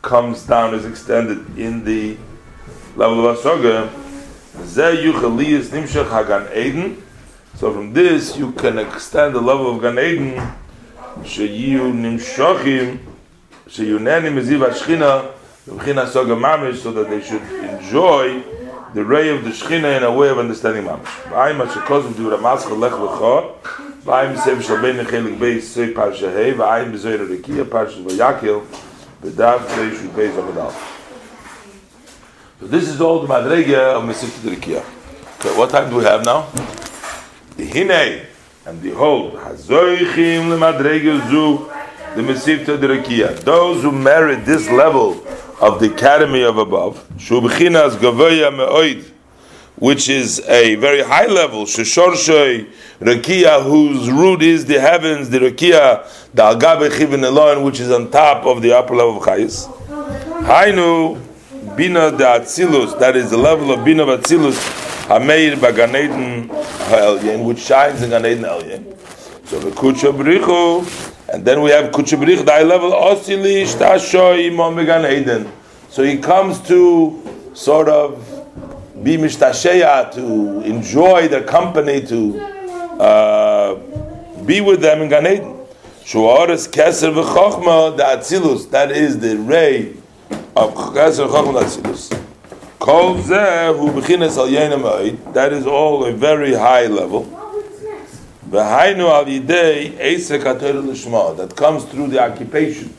comes down, is extended in the level of hasogen, ze yuchaliyas nimshech hagan eden. So from this you can extend the level of Gan Eden. Sheyu nimshachim, sheyuneni meziv hashchina, v'china soga mamish, so that they should enjoy the ray of the Shechina in a way of understanding Mamash. V'ayim asher kozim du ramas cholech l'chor, v'ayim sev shal bein nechelik beis sei parsha hei, v'ayim bezoyer rekiya parsha v'yakil, v'dav zei shu beis amadal. So this is all the madrege of Mesivta Rekiya. Okay, what time do we have now? The Hinei, and behold, hazoichim lemadrege zu, the Mesivta Rekiya. Those who merit this level of the academy of above, Shubchinas Gavoya Me'oid, which is a very high level, Sheshorshoy Rakia, whose root is the heavens, the Rakia, the Algabe Chivin Elon, which is on top of the upper level of Chayis. Hainu Bina de Atzilus, that is the level of Bina of Atzilus, Hameir Baganeden Ha'elyen, which shines in Ganeden Elyen. So the Kucha Brichu, and then we have Kuchabrich Dai level Osili Shtashoy Imam Megan Eden. So he comes to sort of be mistasheya, to enjoy their company, to uh, be with them in Gan Eden. Shuaris Keser v'Chochma the Atzilus. That is the ray of Keser v'Chochma Atzilus. Kol zeh hu b'chines al yenem That is all a very high level. V'hainu al yidei esek l'shma that comes through the occupation,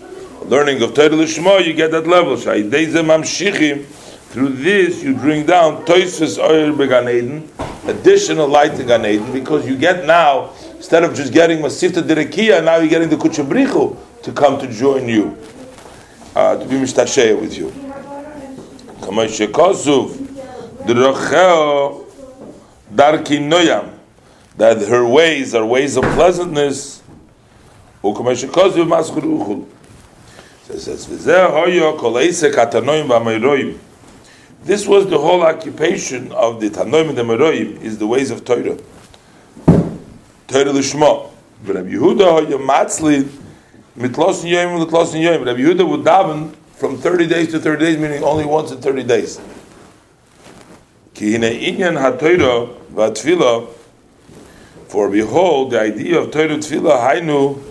learning of Torah l'shma. You get that level. Shayidei mamshichim. Through this, you bring down toises oil began Eden, additional light to Gan Eden, because you get now instead of just getting masifta derekia, now you're getting the kuchabrichu to come to join you, uh, to be mistasheya with you. Kamay shekosuf drachel darki noyam that her ways are ways of pleasantness. This was the whole occupation of the Tanoim and the Meroim, is the ways of Torah. Torah Lishma. Rabbi Yehuda hoya matzli mitlosin yoyim mitlosin yoyim. Rabbi Yehuda would daven from 30 days to 30 days, meaning only once in 30 days. Ki hine inyan ha-Torah va-tfilah for behold, the idea of Torah Tefillah, Hainu,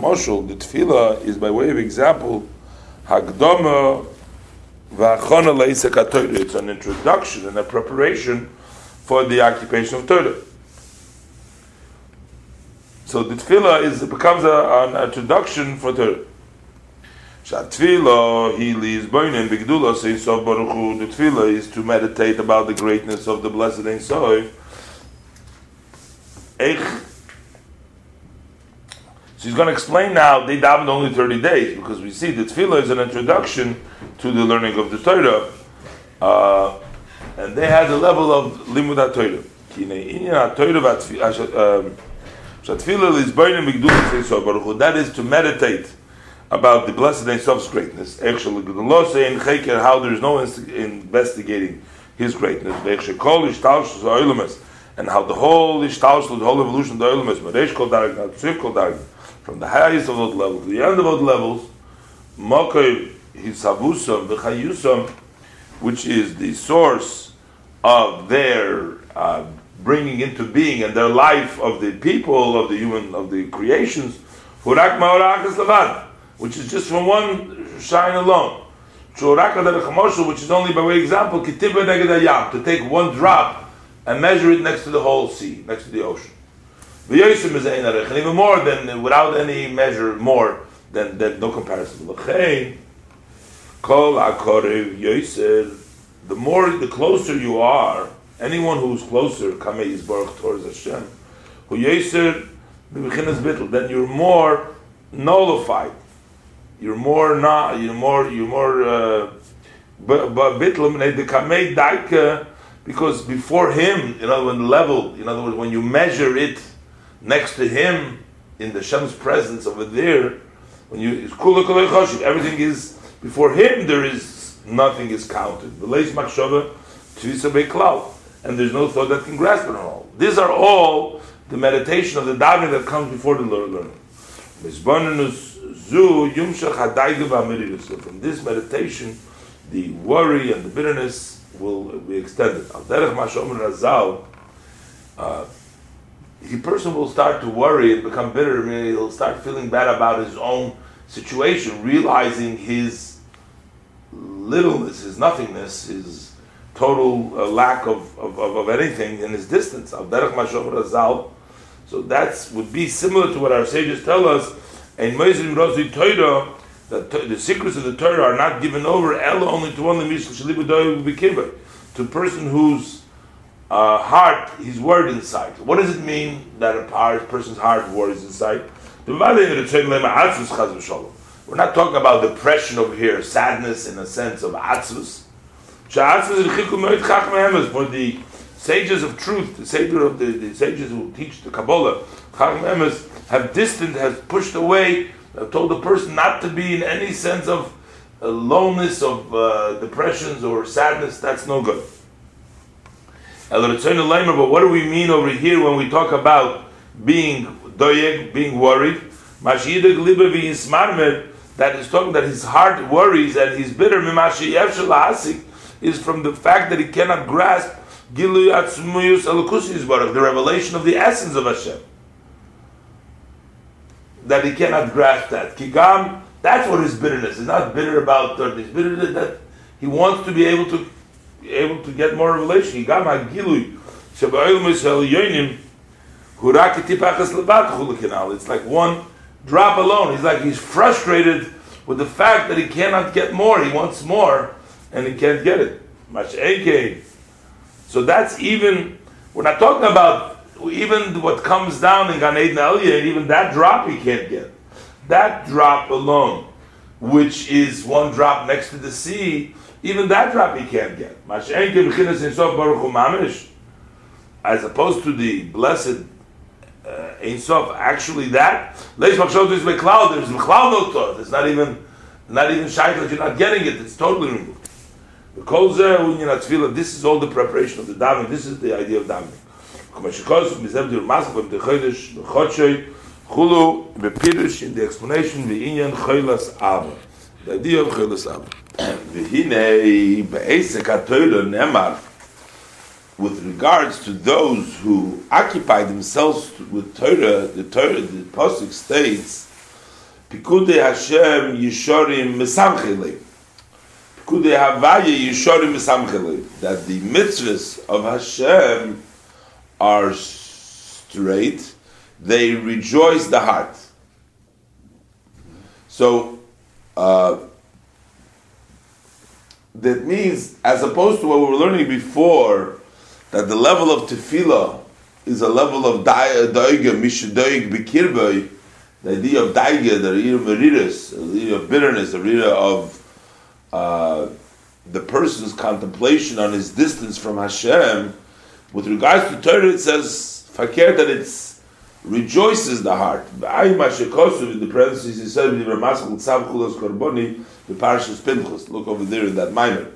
Moshul, the Tefillah is by way of example, Hagdoma V'achona Leisek Torah. It's an introduction and a preparation for the occupation of Torah. So so the tefillah is becomes a, an introduction for Torah. Shatfila he leaves boinin bigdula says so baruch Hu. The tefillah is to meditate about the greatness of the blessed Ein Sof. So he's going to explain now. They davened only thirty days because we see the tefillah is an introduction to the learning of the Torah, uh, and they had the level of limud Torah. That is to meditate about the blessed Ein Sof's greatness. Actually how there is no investigating His greatness. And how the whole Ishtalshul, the whole evolution of the Olam from the highest of those levels to the end of those levels, Mokoy Hisavusam, V'chayusam, which is the source of their uh, bringing into being and their life of the people, of the human, of the creations, Hurak Lavad which is just from one shine alone. Which is only by way of example, to take one drop and measure it next to the whole sea, next to the ocean. And even more than without any measure, more than, than no comparison. The more, the closer you are, anyone who's closer, towards Hashem, then you're more nullified you're more not you're more you're more uh, but bitlam the kamei daika because before him you know when level in other words when you measure it next to him in the Shem's presence over there when you everything is before him there is nothing is counted. The and there's no thought that can grasp it at all. These are all the meditation of the davening that comes before the learning From this meditation, the worry and the bitterness will be extended. Al derech razal, uh, the person will start to worry and become bitter. He'll start feeling bad about his own situation, realizing his littleness, his nothingness, his total uh, lack of, of, of, anything and his distance. Razal. So that would be similar to what our sages tell us and Moshe Rosi Torah, that the secrets of the Torah are not given over Ella only to one Mishal Shalibu to a person whose uh, heart is worried inside. What does it mean that a person's heart worries inside? We're not talking about depression over here, sadness in a sense of atzvus. For the sages of truth, the sages of the, the sages who teach the Kabbalah, have distant, has pushed away, have told the person not to be in any sense of uh, lowness, of uh, depressions or sadness, that's no good. But what do we mean over here when we talk about being doyeg, being worried? That is talking that his heart worries and he's bitter. Is from the fact that he cannot grasp the revelation of the essence of Hashem that he cannot grasp that. Kigam, that's what his bitterness is. Not bitter about dirt. He's bitter that he wants to be able to able to get more revelation. Kigam hagilui It's like one drop alone. He's like he's frustrated with the fact that he cannot get more. He wants more, and he can't get it. Much So that's even. We're not talking about even what comes down in Gan Eden Eliyah, even that drop he can't get. That drop alone, which is one drop next to the sea, even that drop he can't get. As opposed to the blessed uh, Ein Sof, actually that, Machshot is Meklal, there's Meklal no. It's not even, not even that you're not getting it, it's totally removed. This is all the preparation of the davening. This is the idea of davening. Chulu bepirush in the explanation the inyan cholas av. The idea of cholas av. <clears throat> V'hinei be'esek ha'toyla nemar. With regards to those who occupy themselves with Torah, the Torah, the pasuk states, "Pikudei Hashem Yishorim Mesamchelim." That the mitzvahs of Hashem are straight, they rejoice the heart. So, uh, that means, as opposed to what we were learning before, that the level of tefillah is a level of daiga, mishadoig, bikirbay, the idea of daiga, the idea of the idea of bitterness, the idea of uh, the person's contemplation on his distance from Hashem. With regards to Torah, it says, fakir, that it's rejoices the heart. In the parentheses, he said, the Parashas Pinchas. Look over there in that minor.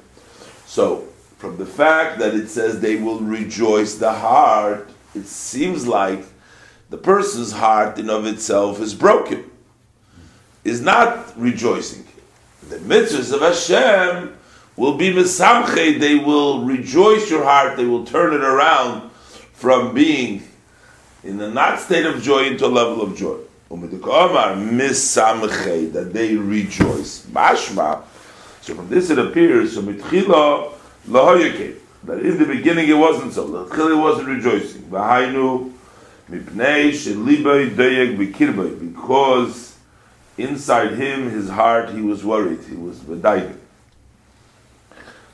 So, from the fact that it says they will rejoice the heart, it seems like the person's heart in of itself is broken, is not rejoicing. The mitzvahs of Hashem will be mesamche, they will rejoice your heart, they will turn it around from being in the not state of joy into a level of joy that they rejoice. Mashma. So from this it appears, so mitchila lahoyake, that in the beginning it wasn't so. Mitchila wasn't rejoicing. V'hainu mipnei shelibay doyeg b'kirbay, because inside him, his heart, he was worried. He was v'dayeg.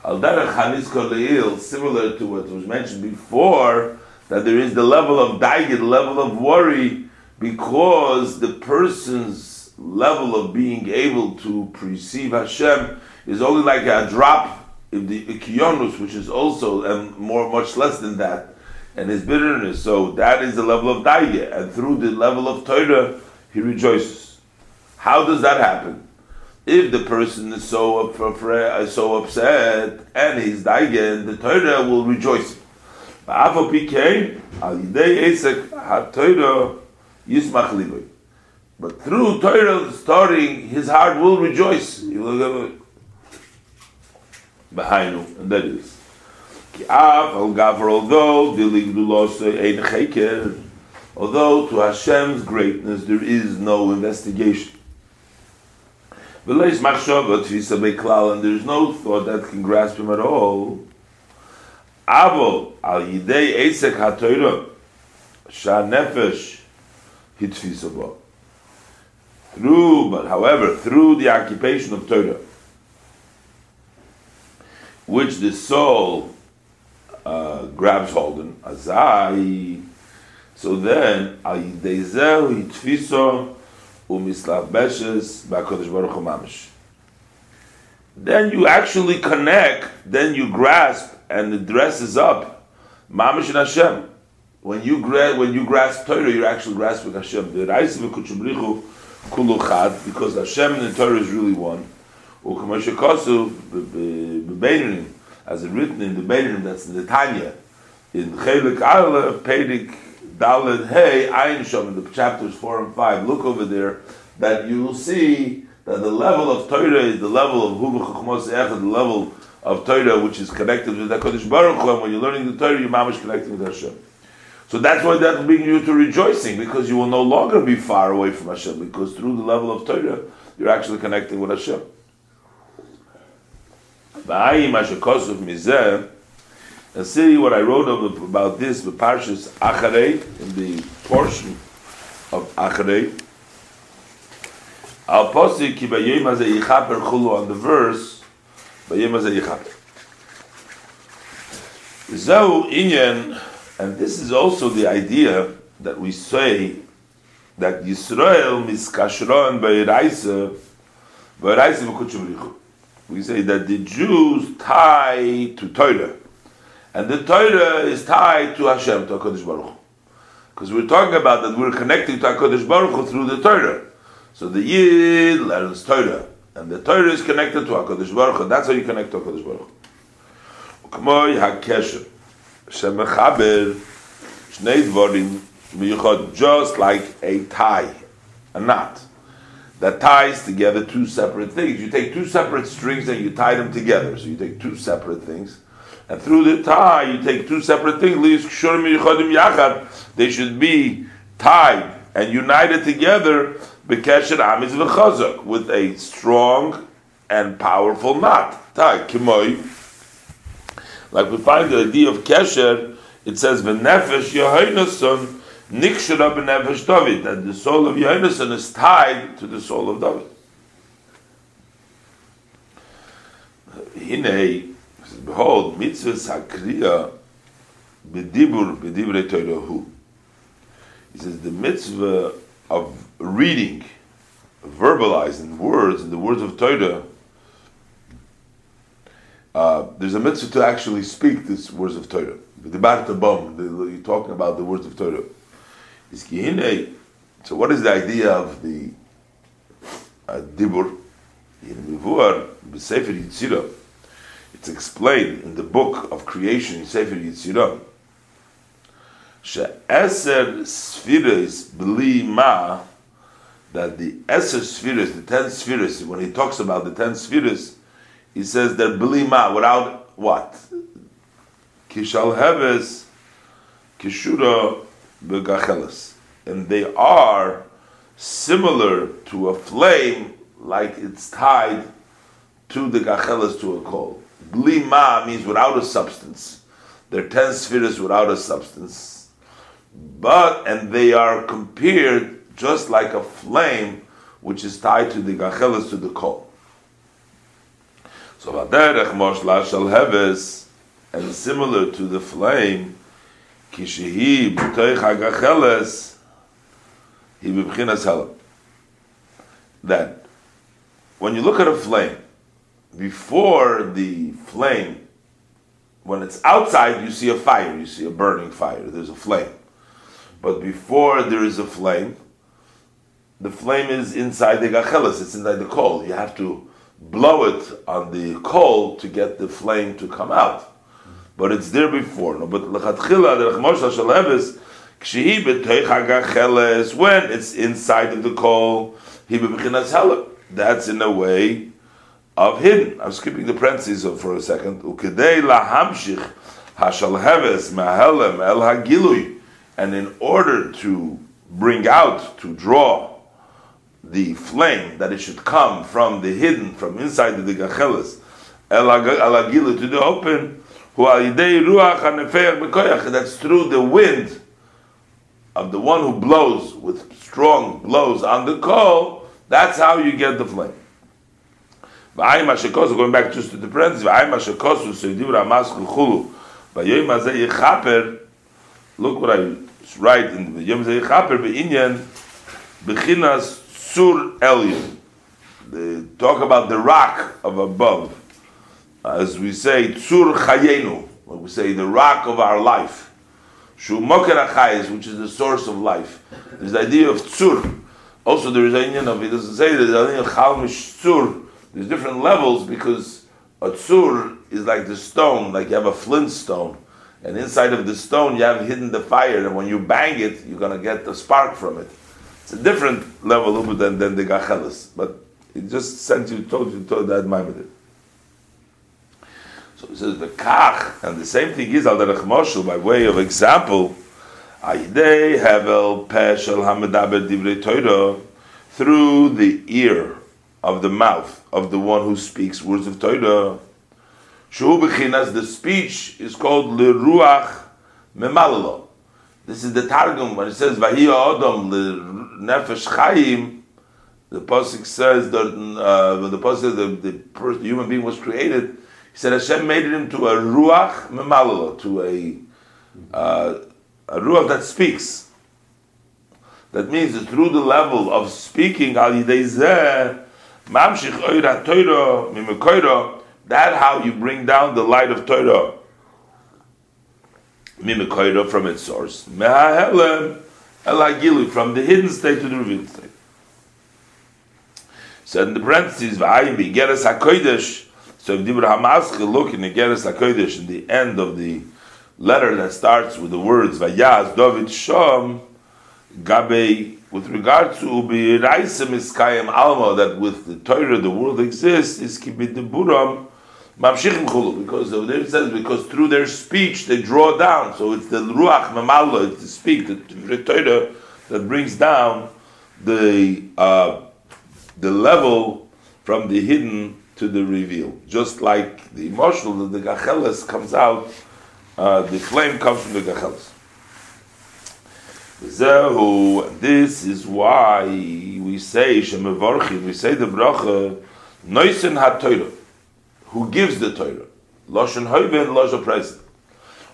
Al derech similar to what was mentioned before, that there is the level of daigid, the level of worry, because the person's level of being able to perceive Hashem is only like a drop in the ikionus, which is also and more much less than that, and his bitterness. So that is the level of daige, and through the level of Torah, he rejoices. How does that happen? If the person is so up, uh, so upset and he's daige, the Torah will rejoice. But through Torah starting, his heart will rejoice. He will go behind and that is. Although to Hashem's greatness there is no investigation. And there is no thought that can grasp him at all. Avol al yidei esek ha-Torah sha nefesh hitfisabo. Through, but however, through the occupation of Torah, which the soul uh, grabs hold in, azai, so then, al ayidezeu hitfiso umislav beshes ba'kodesh baruch mamish. Then you actually connect, then you grasp, and it dresses up mamish and Hashem when you gra- when you grasp Torah, you're actually grasping Hashem. The Raisa v'kutshubrichu kulu chad, because Hashem and the Torah is really one. As it written in the Beinim, that's in the Tanya, in Chelik Ala, Pedik Dalet Hey, Ayin Shom, in the chapters 4 and 5, look over there, that you will see that the level of Torah is the level of Hu B'chukhmos Echad, the level of Torah which is connected with HaKadosh Baruch Hu, when you're learning the Torah, you're mamish connecting with Hashem. So that's why that will bring you to rejoicing, because you will no longer be far away from Hashem, because through the level of Torah, you're actually connecting with Hashem. See what I wrote about this, the Parshas Acharei, in the portion of Acharei. Al posik ki bayim hazeh yichaper chulu on the verse, bayim hazeh yichaper. Zeu inyan and this is also the idea that we say that Yisrael miskashron ba'iraisa ba'iraisa v'kutshavrichu. We say that the Jews tie to Torah, and the Torah is tied to Hashem, to Hakadosh Baruch. Because we're talking about that we're connecting to Hakadosh Baruch through the Torah. So the Yid learns Torah, and the Torah is connected to Hakadosh Baruch. That's how you connect to Hakadosh Baruch. Ukmoy hakesher shemechaber shnei dvorim miyuchot, just like a tie, a knot that ties together two separate things. You take two separate strings and you tie them together. So you take two separate things, and through the tie you take two separate things. They should be tied and united together. With a strong and powerful knot. Tie like we find the idea of kesher, it says v'nefesh son Nikshara b'nefesh David, that the soul of Yonasan is tied to the soul of David. Hine, behold, mitzvah sakriya b'dibur b'divrei Torah. He says the mitzvah of reading, verbalizing words in the words of Torah. Uh, there's a mitzvah to actually speak these words of Torah. The Bam, you're talking about the words of Torah. So, what is the idea of the dibur? uh, dibur? It's explained in the book of creation, Sefer Yitzirah. She'eser spheres ma, that the eser spheres, the ten spheres, when he talks about the ten spheres, he says bli ma, without what? Kishal heves, kishura begacheles. And they are similar to a flame, like it's tied to the gacheles, to a coal. Bli ma means without a substance. They're ten spheres without a substance but and they are compared just like a flame which is tied to the gacheles to the coal. So vaderech moshla shal heves, and similar to the flame, kishehi b'toich hagacheles, he b'bchinas. That when you look at a flame, before the flame, when it's outside, you see a fire, you see a burning fire, there's a flame. But before there is a flame, the flame is inside the gachelis, it's inside the coal. You have to blow it on the coal to get the flame to come out. But it's there before. No, but lechatchila the rechmosha shalevis kshihi b'toich when it's inside of the coal he b'bechinas helah. That's in a way of hidden. I'm skipping the parentheses for a second. Ukedei lahamshich hashalheves mahelem el hagilui and in order to bring out, to draw the flame, that it should come from the hidden, from inside the gachelis, alagilu to the open, that's through the wind of the one who blows with strong blows on the coal, that's how you get the flame. Going back just to the parentheses, look what I write in the Yom Chaper Be'inyan Bechinas Sur Elyon. They talk about the rock of above. As we say, Tzur Chayenu, when we say the rock of our life. Shu Moker which is the source of life. There's the idea of Tzur. Also, there is a union of, it doesn't say there's a union of Chalmish Tzur. There's different levels because a Tzur is like the stone, like you have a flint stone and inside of the stone you have hidden the fire, and when you bang it, you're to get the spark from it. It's a different level than, than the gachelis, but it just sent you, told you, told that. So it says the kach, and the same thing is al derech by way of example. Ayidei hevel peshel hamedaber divrei Torah through the ear of the mouth of the one who speaks words of Torah. Shu bechinas, the speech is called leruach memalalo. This is the Targum when it says Vahiya Adam nefesh chayim. The pasuk says that uh, when the pasuk says the, the, first, the human being was created, he said Hashem made him into a ruach memalalo, to a uh, a ruach that speaks. That means that through the level of speaking al yidei mamshich oira toira mimekoira that how you bring down the light of Torah. Mimikoira from its source. Mehahelem elagilu from the hidden state to the revealed state. So in the parentheses, v'ayim geras hakodesh. So if Dibra Hamaske look in the geras hakodesh in the end of the letter that starts with the words Vayaz David Shom Gabe with regard to Ubiraisa Miskayim Alma that with the Torah the world exists is Kibid Buram Mamshichim chulu, because there it says because through their speech they draw down. So it's the ruach mamalo, it's the speak, the, the Torah that brings down the uh, the level from the hidden to the revealed. Just like the emotional, the gacheles comes out, uh, the flame comes from the gacheles. Zehu, this is why we say Shemevorchim, we say the bracha, Noisen HaTorah, who gives the Torah. Loshen Hoiven, Loshen Present.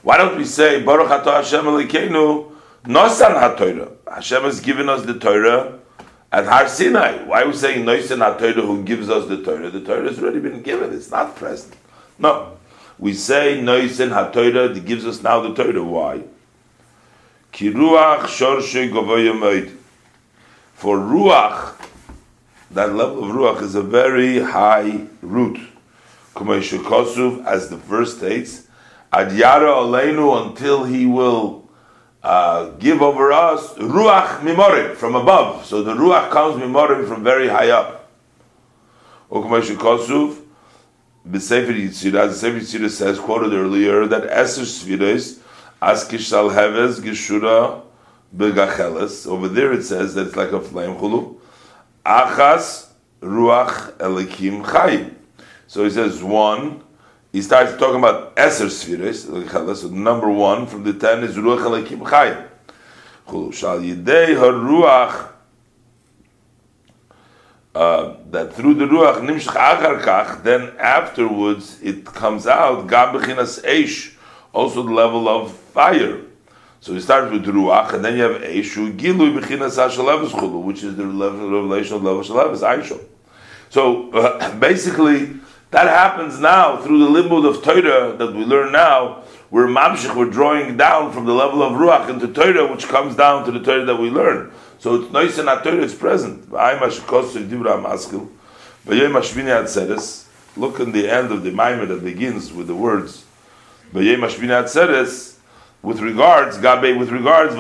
Why don't we say Baruch Atah Hashem Elokeinu Nosan HaTorah? Hashem has given us the Torah at Har Sinai. Why are we saying Noisen HaTorah who gives us the Torah? The Torah has already been given, it's not present. No. We say Noisen HaTorah that gives us now the Torah. Why? Ki Ruach Shorshe For Ruach, that level of Ruach is a very high root. Kumesh Shikosuv, as the verse states, Ad Yara Aleinu until he will uh, give over us Ruach Mimorim from above. So the Ruach comes Mimorim from very high up. Kosuf, the Sefer Yitzirah, the Sefer Yitzirah says, quoted earlier, that Eser Svides, Sal Heves, Geshura, Begacheles. Over there it says that it's like a flame chulu. Achas Ruach Elikim Chayim. So he says one. He starts talking about Eser Sfiris. So number one from the ten is Ruach Elikim Chayim. Chulu Shal Yidei HaRuach uh, that through the ruach nimshach achar kach, then afterwards it comes out gam bechinas eish, also the level of fire. So he starts with ruach, and then you have eshu gilu bechinas hashalevis chulu, which is the level of revelation of level shalevis aisho. So uh, <laughs> basically, that happens now through the limud of Torah that we learn now. We're mamshich, we're drawing down from the level of ruach into Torah, which comes down to the Torah that we learn. So it's nice and Torah, it's present. Look in the end of the Maimer that begins with the words with regards, Gabe, with regards,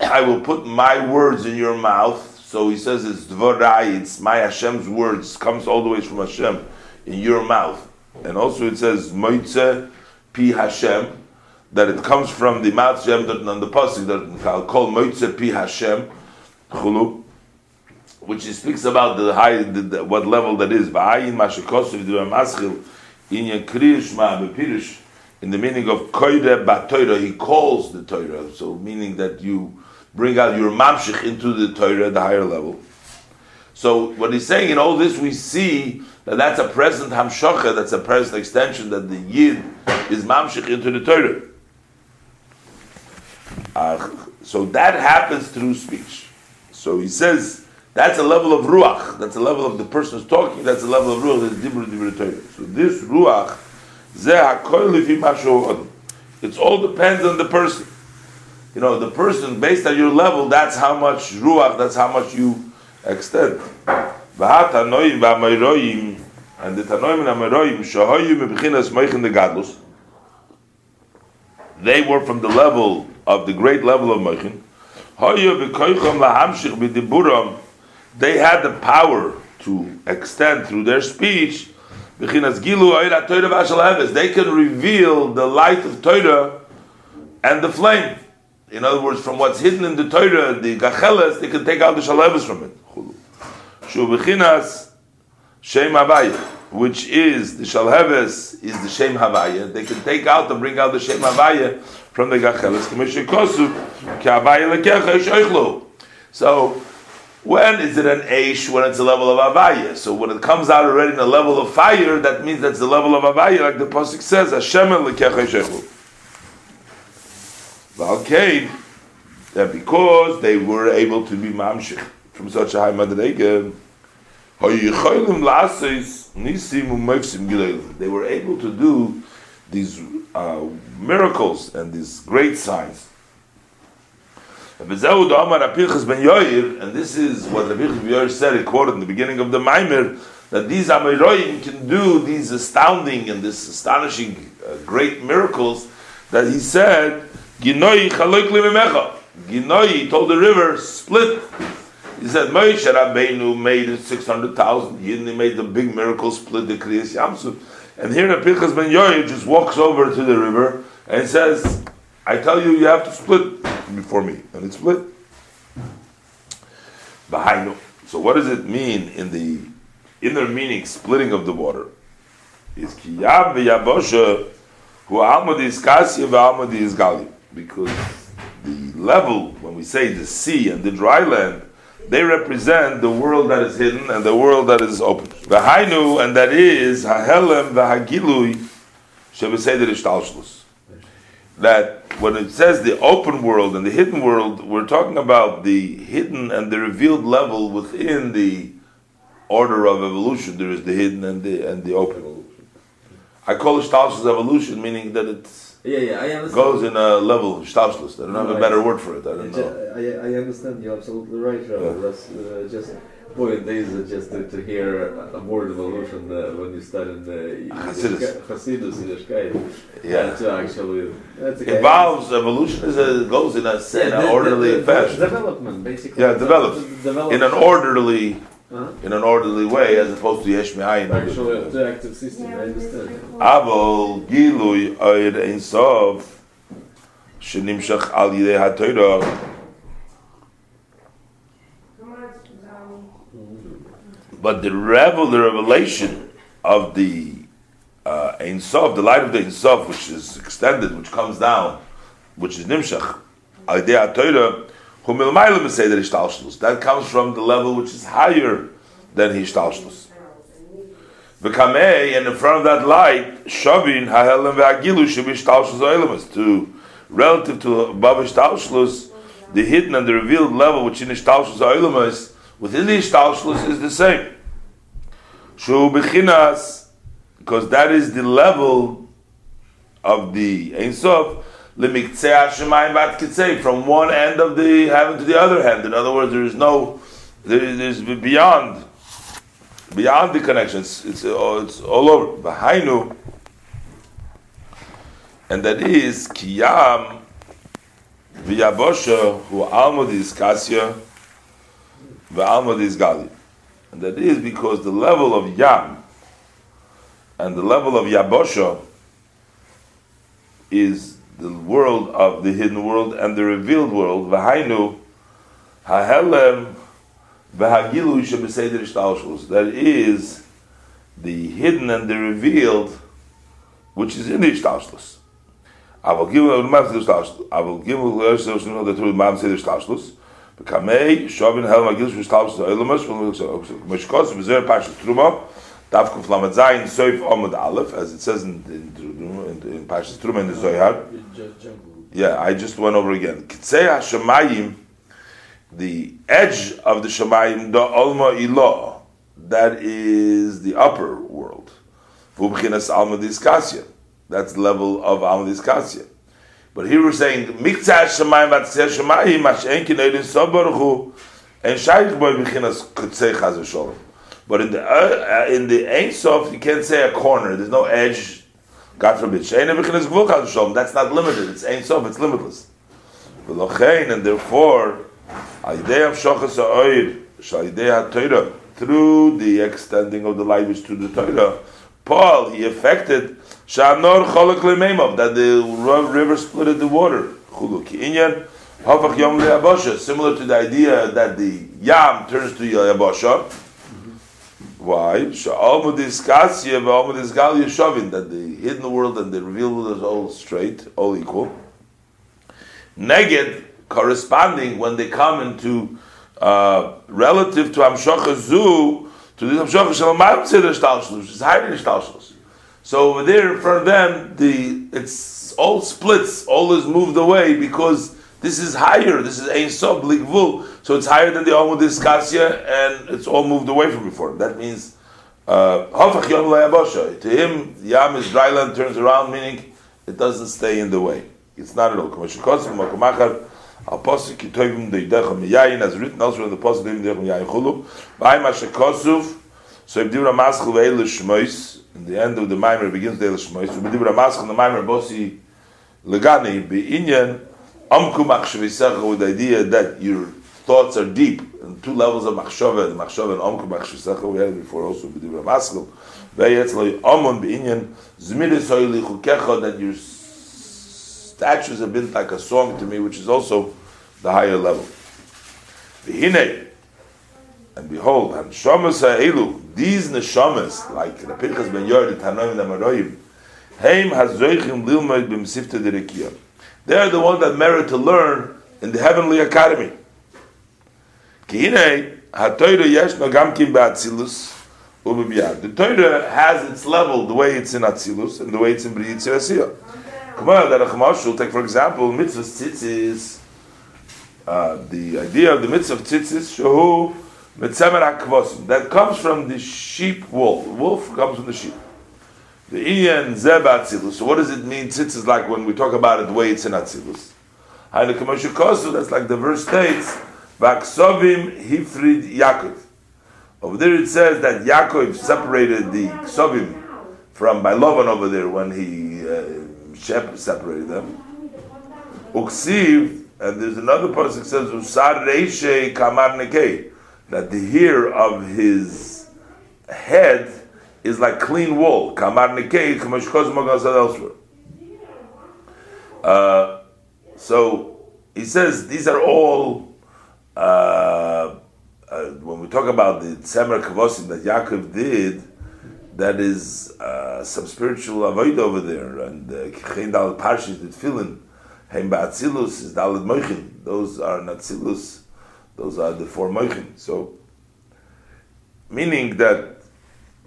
I will put my words in your mouth. So he says it's dvorai, it's my Hashem's words, comes all the way from Hashem in your mouth. And also it says moitze pi Hashem, that it comes from the mouth Hashem on the pasuk that I'll call moitze pi Hashem, chulu, which he speaks about the high, the, the, what level that is. V'ayin mashikosu v'dura maschil, inyan kriyish ma bepirish, in the meaning of koide batoira, he calls the Torah. So meaning that you bring out your mamshich into the Torah, the higher level. So what he's saying in all this, we see that that's a present hamshocha, that's a present extension that the yid is mamshich into the Torah. Uh, so that happens through speech. So he says that's a level of ruach. That's a level of the person who's talking. That's a level of ruach. That's dibur dibur Torah. So this ruach it all depends on the person. You know, the person, based on your level, that's how much ruach, that's how much you extend. And the Tanoim and the Gadlus, they were from the level of the great level of Meichin. They had the power to extend through their speech they can reveal the light of Torah and the flame. In other words, from what's hidden in the Torah, the gacheles, they can take out the shalevis from it. Shem Havaya, which is the shalheves, is the Shem Havaya. They can take out and bring out the Shem Havaya from the gacheles. So when is it an Aish? When it's a level of Avaya. So when it comes out already in a level of fire, that means that's the level of Avaya, like the Pasuk says, Hashem Lekecheshechu. Okay, that because they were able to be mamshich from such a high madrege, they were able to do these uh, miracles and these great signs. And this is what Rabbi ben Yoir said, he quoted in the beginning of the Maimer, that these Amiroim can do these astounding and this astonishing uh, great miracles that he said, Ginoi chaloik limemecha. Ginoi told the river, split. He said, Moshe Rabbeinu made 600,000, he made the big miracle, split the Kriyas Yamsuf. And here the Pinchas ben Yoir just walks over to the river and says, I tell you, you have to split before me, and it's split. Bahainu. So what does it mean in the inner meaning, splitting of the water? Is kiyab v'yabosha hu almadi is kasya v'almadi is. Because the level, when we say the sea and the dry land, they represent the world that is hidden and the world that is open. V'hainu, and that is hahelem v'hagilui shebeseder ishtalshlus. That when it says the open world and the hidden world, we're talking about the hidden and the revealed level within the order of evolution. There is the hidden and the and the open. I call it Stalshlus evolution, meaning that it's Yeah, yeah, I understand. goes in a level Stalshlus. I don't have a better word for it. I don't know. I, I understand you're absolutely right, Rabbi. That's uh, just point is just to, to hear a word evolution uh, when you study the Hasidus. Hasidus Yiddishkeit. Yeah. To actually that's okay. Involves evolution is a goes in a, in Yeah, an orderly the- the fashion. Development, basically. Yeah, develop. Develop. in an orderly Uh-huh. in an orderly way as opposed to yesh me'ayin. Actually, the active system. I understand. Avol gilui oid ein sof shenimshach al yidei ha'torah But the revel, the revelation of the uh, Ein Sof, the light of the Ein Sof, which is extended, which comes down, which is Nimshach, hu milmayla meseder ishtalshlus. That comes from the level which is higher than ishtalshlus. V'kamei, and in front of that light, shavin ha'helem ve'agilu shebishtalshlus oilemus, to relative to above ishtalshlus, the hidden and the revealed level which in ishtalshlus oilemus, within the ishtalshlus is the same. Shu bechinas, because that is the level of the Ein Sof, from one end of the heaven to the other hand. In other words, there is no, there is beyond, beyond the connections. It's it's, uh, it's all over. Behainu, and that is kiyam v'yabosha hu alma diskasya v'alma disgali. And that is because the level of Yam and the level of Yabosha is the world of the hidden world and the revealed world. V'hainu hahelem v'hagilu shebeseder ishtalshlus. That is the hidden and the revealed, which is in the ishtalshlus. I will give you mam seder ishtalshlus. I will give the truth mam seder ishtalshlus. Bekamei shovin hel magil shishtalshlus oilamas mishkos pashas truma. Daf kuf lamed zayin soif omud aleph, as it says in in, in, in Pashas Truma in the Zohar. Yeah, I just went over again. Kitzei Hashemayim, the edge of the Shemayim, the Alma Ilah, that is the upper world. Vubchinas Alma Diskasya, that's the level of Alma Diskasya. But here we're saying Miktzah Shemayim Vatzeh Shemayim Mashen Kinedin Sobaruchu and Shaykh Boy Bchinas Kitzei Chaz V'Sholem. But in the uh, uh, in the Ein Sof, you can't say a corner. There's no edge. God forbid. Shein Bchinas Gvul Chaz V'Sholem. That's not limited. It's Ein Sof. It's limitless. V'lochein, and therefore, Ayidei Avshochas Ha'oir, Shayidei HaTorah, through the extending of the light which to the Torah, Paul, he affected Shanor Cholak Lemeimav, that the river splitted the water. Similar to the idea that the Yam turns to Yabosha. Why? That the hidden world and the revealed world is all straight, all equal. Neged, corresponding when they come into uh, relative to Amshocha To this Amshocha Shalamayim Seder Shtalshlus, which is higher than Shtalshlus. So over there, in front of them, the it's all splits, all is moved away because this is higher. This is Ein Sof Ligvul, so it's higher than the Almud Iskasya, and it's all moved away from before. That means uh, Hafach Yom Layabosha. To him, Yam is dry land, turns around, meaning it doesn't stay in the way. It's not at all. a posse ki toyvum de dakh me yayn az ritn aus fun de posse de dakh me yayn khulu vay ma she kosuf so ib dibra mas khul el shmois in the end of the mimer begins the shmois ib dibra mas khul the mimer bosi lagani be inyan am kum akh shvi the idea that your thoughts are deep in two levels of machshava the machshove am kum akh shvi sag we had before also ib dibra mas khul vay etloy amon be inyan zmir soyli khukakha that you're statues have been like a song to me, which is also the higher level. V'hinei, and behold, and shamas ha'elu, these neshamas, like the Pinchas ben Yor, the Tanoim, the Maroim, heim. They are the ones that merit to learn in the heavenly academy. The Torah has its level, the way it's in Atzilus and the way it's in Bri Yitzir That a take for example, mitzvah tzitzis, uh, the idea of the mitzvah tzitzis, shahu mitzemer akvosim, that comes from the sheep wool. Wolf comes from the sheep. The Iyan Zeba Atzilus. So what does it mean? Tzitzis like when we talk about it the way it's in Atzilus. Haile Kamoshu Kosu, that's like the verse states, Vaksovim Hifrid Yaakov. Over there it says that Yaakov separated the Ksovim from by Lovan over there when he uh, separated them. Uksiv, and there's another person that says Usar Reishe Kamar Nekei, that the hair of his head is like clean wool. Kamar Nekei, Kamashkoz said elsewhere. Uh, so he says these are all uh, uh, when we talk about the Tzemer Kavosim that Yaakov did, that is uh, some spiritual avoid over there, and Kechein Dalit Parshis that Tefillin, Heim Ba'atzilus is Dalit Moichin. Those are Natzilus, those are the four Moichin. So, meaning that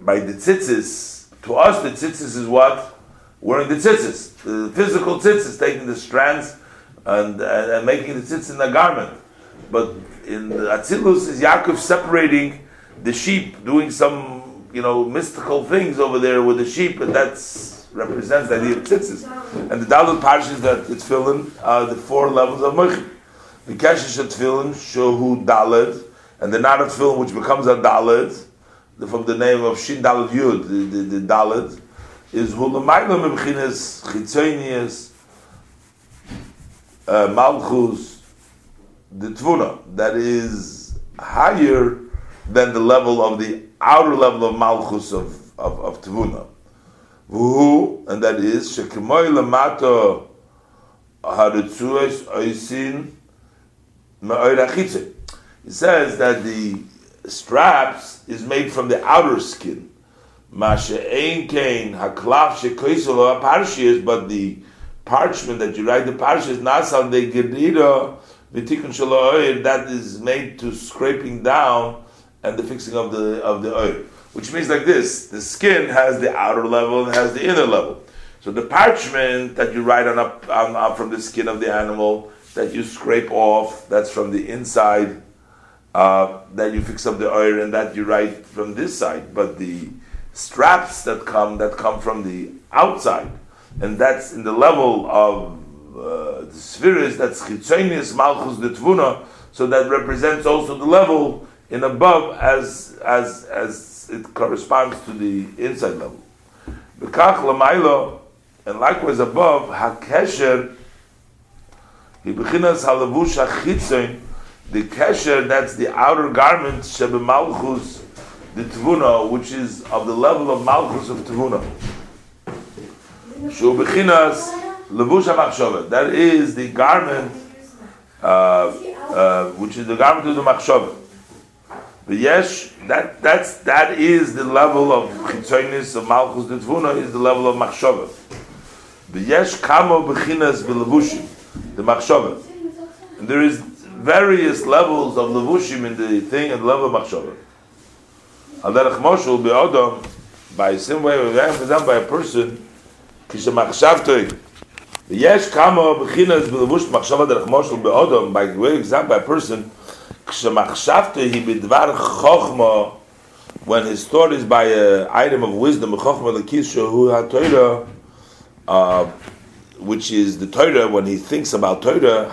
by the tzitzis, to us the tzitzis is what? Wearing the tzitzis, the physical tzitzis, taking the strands and, and, and making the tzitzis in a garment. But in the Atzilus is Yaakov separating the sheep, doing some you know mystical things over there with the sheep, and that represents the idea of tzitzis. And the Dalit parshas that it's filling are the four levels of mochim. The keshish tefillin shohu daled, and the of tefillin which becomes a daled from the name of Shin Daled Yud, the, the, the daled, is hulamayla mebchines chitzonius uh, malchus the tvuna that is higher than the level of the outer level of malchus of of, of tvuna. Vuhu, and that is shekimoy lamato haritzues oisin ma'oirachitze. He says that the straps is made from the outer skin. Masha ein kain haklaf shekoisolo parshiyas, but the parchment that you write the parshiyas nasal de gerira V'tikun shelo that is made to scraping down and the fixing of the of the oil, which means like this: the skin has the outer level and has the inner level. So the parchment that you write on up, on up from the skin of the animal that you scrape off, that's from the inside. Uh, that you fix up the oil and that you write from this side, but the straps that come that come from the outside, and that's in the level of uh, the spheres that's chitzonius malchus the tvuna, so that represents also the level in above as as as it corresponds to the inside level. V'kach lamailo, and likewise above hakesher he bechinas halavush hachitzon the kesher that's the outer garment shebe malchus the tvuna which is of the level of malchus of tvuna. Shu bechinas Levusha machshava. That is the garment, uh, uh, which is the garment of the machshava. The yesh, that that's that is the level of chitzonis of malchus detvuna is the level of machshava. The yesh kamo bechinas belevushim, the machshava. And there is various levels of levushim in the thing and the level of machshava. Al derech moshul be'odom, by same way, by a person, kishamachshavtoi, Yes, kama b'chinas b'levush machshava derech moshel be'odom, by the way example, by a person, when his thought is by an item of wisdom, uh, which is the Torah, when he thinks about Torah,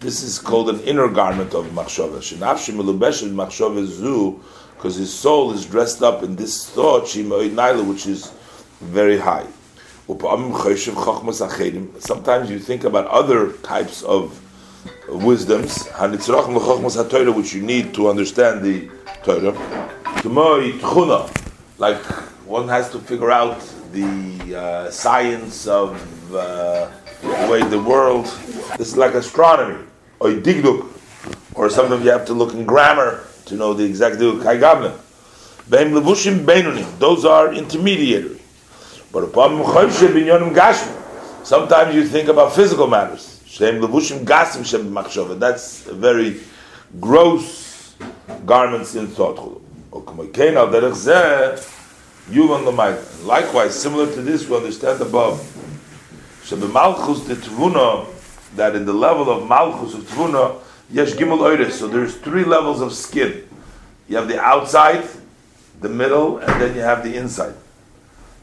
this is called an inner garment of machshava. Because his soul is dressed up in this thought, which is very high. Sometimes you think about other types of wisdoms, which you need to understand the Torah. Like one has to figure out the uh, science of uh, the way the world. This is like astronomy, or or sometimes you have to look in grammar to know the exact those are intermediary. But upon binyonim gashmi, Sometimes you think about physical matters. Shem levushim gasim shem machshava. That's very gross garments in thought. Likewise, similar to this, we understand above. Malchus the Tvuna, that in the level of Malchus of Tvuna, Yesh Gimel Oiris. So there's three levels of skin. You have the outside, the middle, and then you have the inside.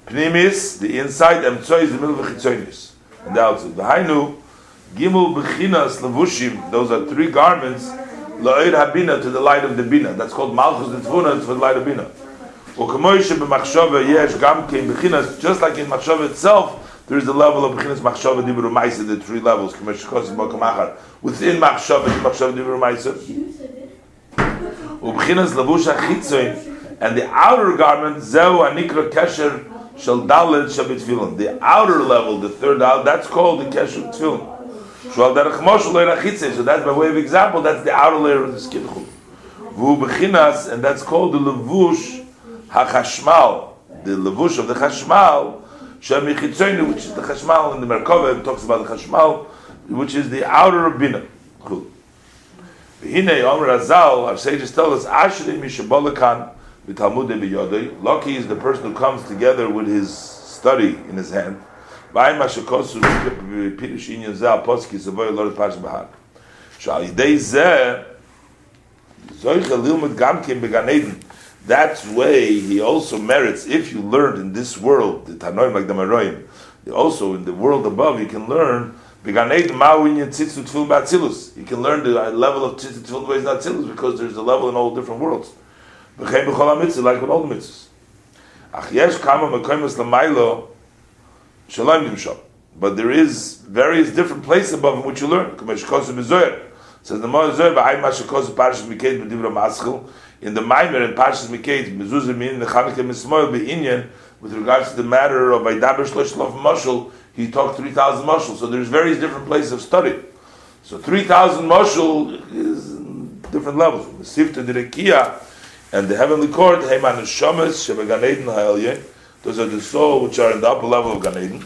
Pnimis, the inside, Emtsoy is the middle of Chitzonis. And the outside. V'hainu, Gimel Bechinas Levushim, those are three garments, La'ir Habina, to the light of the Bina. That's called Malchus the Tvuna, it's for the light of Bina. Just like in Machshava itself, there is a level of Bechinas Machshava Dibur Maisa, the three levels. Within Machshava, Machshava Dibur Maisa. Ubechinas Lavusha Chitzoin, and the outer garment, Zeu Anikra Kesher Shel Dalet Shabbat Tefillin. The outer level, the third out, that's called the Kesher Tefillin. So that's by way of example, that's the outer layer of the skin. Bechinas, and that's called the Levush HaChashmal, the Levush of the Chashmal, Shemichitzonu, which is the Chashmal in the Merkava, talks about the Chashmal, which is the outer Bina. Cool. Hine Omer Azal, our sages tell us, Ashri Mishabolakan. Lucky is the person who comes together with his study in his hand. That way, he also merits, if you learned in this world, the Tanoim like the also in the world above, you can learn you can learn the level of not tzilus because there's a level in all different worlds. Like with all the mitzvahs. But there is various different places above in which you learn. Says the Ma'azor, in the Maimer and Parshas Miketz, mezuzah min the Chanukah mismoil be'inyan, with regards to the matter of Aidaber Shlosh Lof Mashal, he talked 3,000 Mashal. So there's various different places of study. So 3,000 Mashal is different levels. Sifta Direkia and the heavenly court, Heiman Shomes, Sheba Gan Eden HaElyen, those are the soul which are in the upper level of Gan Eden.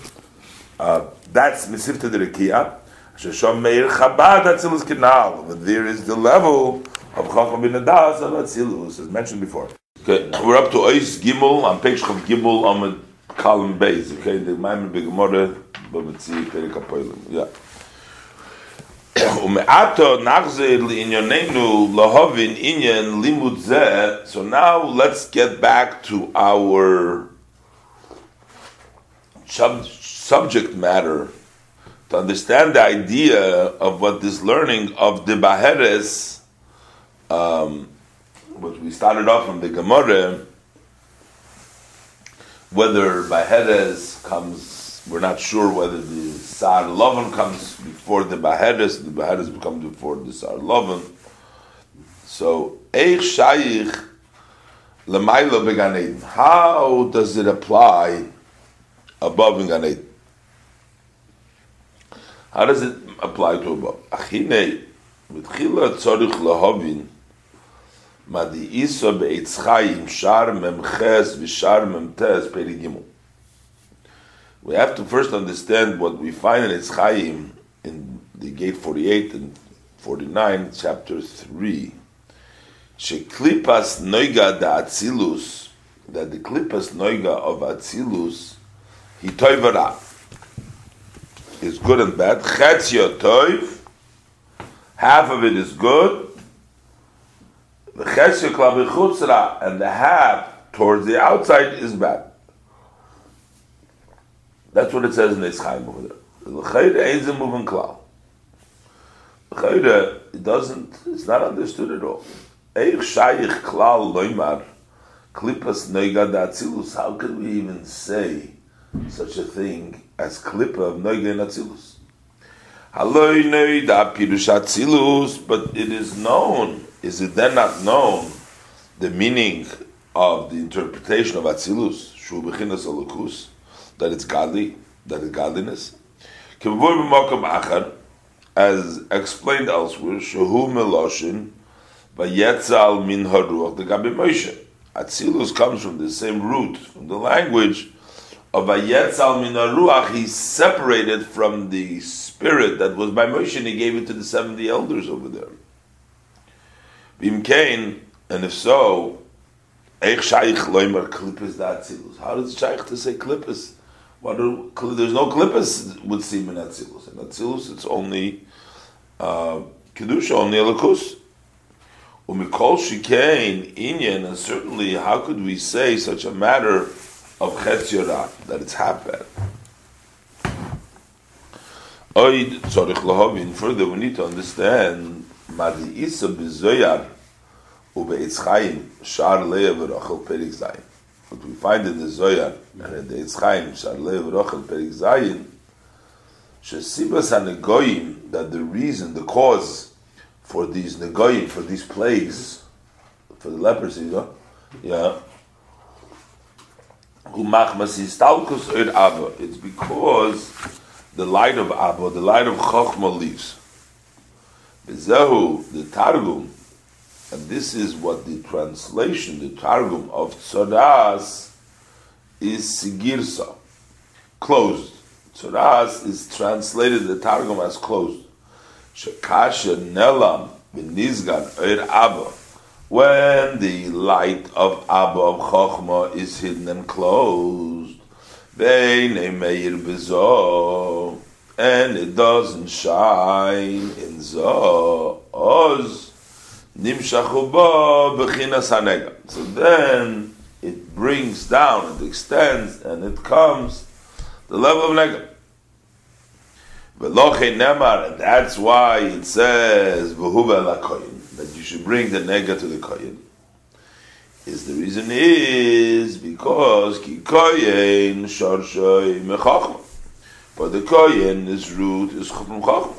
Uh, that's Mesifta Direkia. Sheshom Meir Chabad Atzilus Kinal. But there is the level of Chacham bin Adas of Atzilus, as mentioned before. Okay, we're up to Ois Gimel on page Chav Gimel on column base. Okay, the Maimon Begemore Babatzi Perik Apoilim. Yeah. So now let's get back to our sub subject matter. To understand the idea of what this learning of the Baheres um, what we started off from the Gemara, whether Baheres comes, we're not sure whether the Sar Lovan comes before the Baheres, the Baheres becomes before the Sar Lovan. So, Eich Shaykh Lamaila Beganeid. How does it apply above in Ganeid? How does it apply to above? Achine, mitchila tzorich lahovin, Madi Isa Be'etz Chaim Shar Memches V'Shar Memtes Perigimu. We have to first understand what we find in Etz Chaim in the gate 48 and 49, chapter 3. Sheklipas Noiga da Atzilus, that the Klipas Noiga of Atzilus, he toivara, is good and bad. Chetzio toiv, half of it is good, the chesed klavichutzra and the half towards the outside is bad. That's what it says in Eischaim over there. The chayre ain't a moving klal. The chayre, it doesn't, it's not understood at all. Eich shayich klal loimar, klipas noiga datzilus. How can we even say such a thing as klippa of noiga datzilus? Haloi noida pirush atzilus, but it is known is it then not known the meaning of the interpretation of Atzilus, Shu Bechinas Alukus, that it's godly, that it's godliness? As explained elsewhere, Shahu Meloshin, Vayetzal Min Haruach, the Gabi Moshe. Atzilus comes from the same root, from the language of Ayetzal min ruach, he separated from the spirit that was by Moshe, and he gave it to the seventy elders over there. Bimkain, and if so, Eich shaykh loimer klippes da atzilus. How does shaykh to say klippes? What are, there's no would seem in atzilus. In atzilus, it's only uh, kedusha, only elikus. Umikol shikein inyan, and certainly, how could we say such a matter of chetz that it's happened? Oid tzorich lahavin. Further, we need to understand madi isa bezoyar ubeitz chaim shar leah v'rachel perik zayin. What we find in the Zoyar and in the shar leah v'rachel perik zayin shesibas hanegoyim that the reason, the cause for these negoyim, for these plagues, for the leprosy, know? yeah. It's because the light of Abba, the light of Chochmah leaves. Bezehu, the Targum, and this is what the translation, the Targum of Tzoras is Sigirsa, closed. Tzoras is translated, the Targum as closed. Shekasha Nelam Benizgan Eir Abba. When the light of Abba of Chochmah is hidden and closed, Meir Bezo, and it doesn't shine in Zo, Oz. So then it brings down, it extends, and it comes the level of Nega. Veloche Nemar, and that's why it says that you should bring the Nega to the Koyin is the reason is because ki koyen shorshoy mechachma. For the koyen, his root is chachma.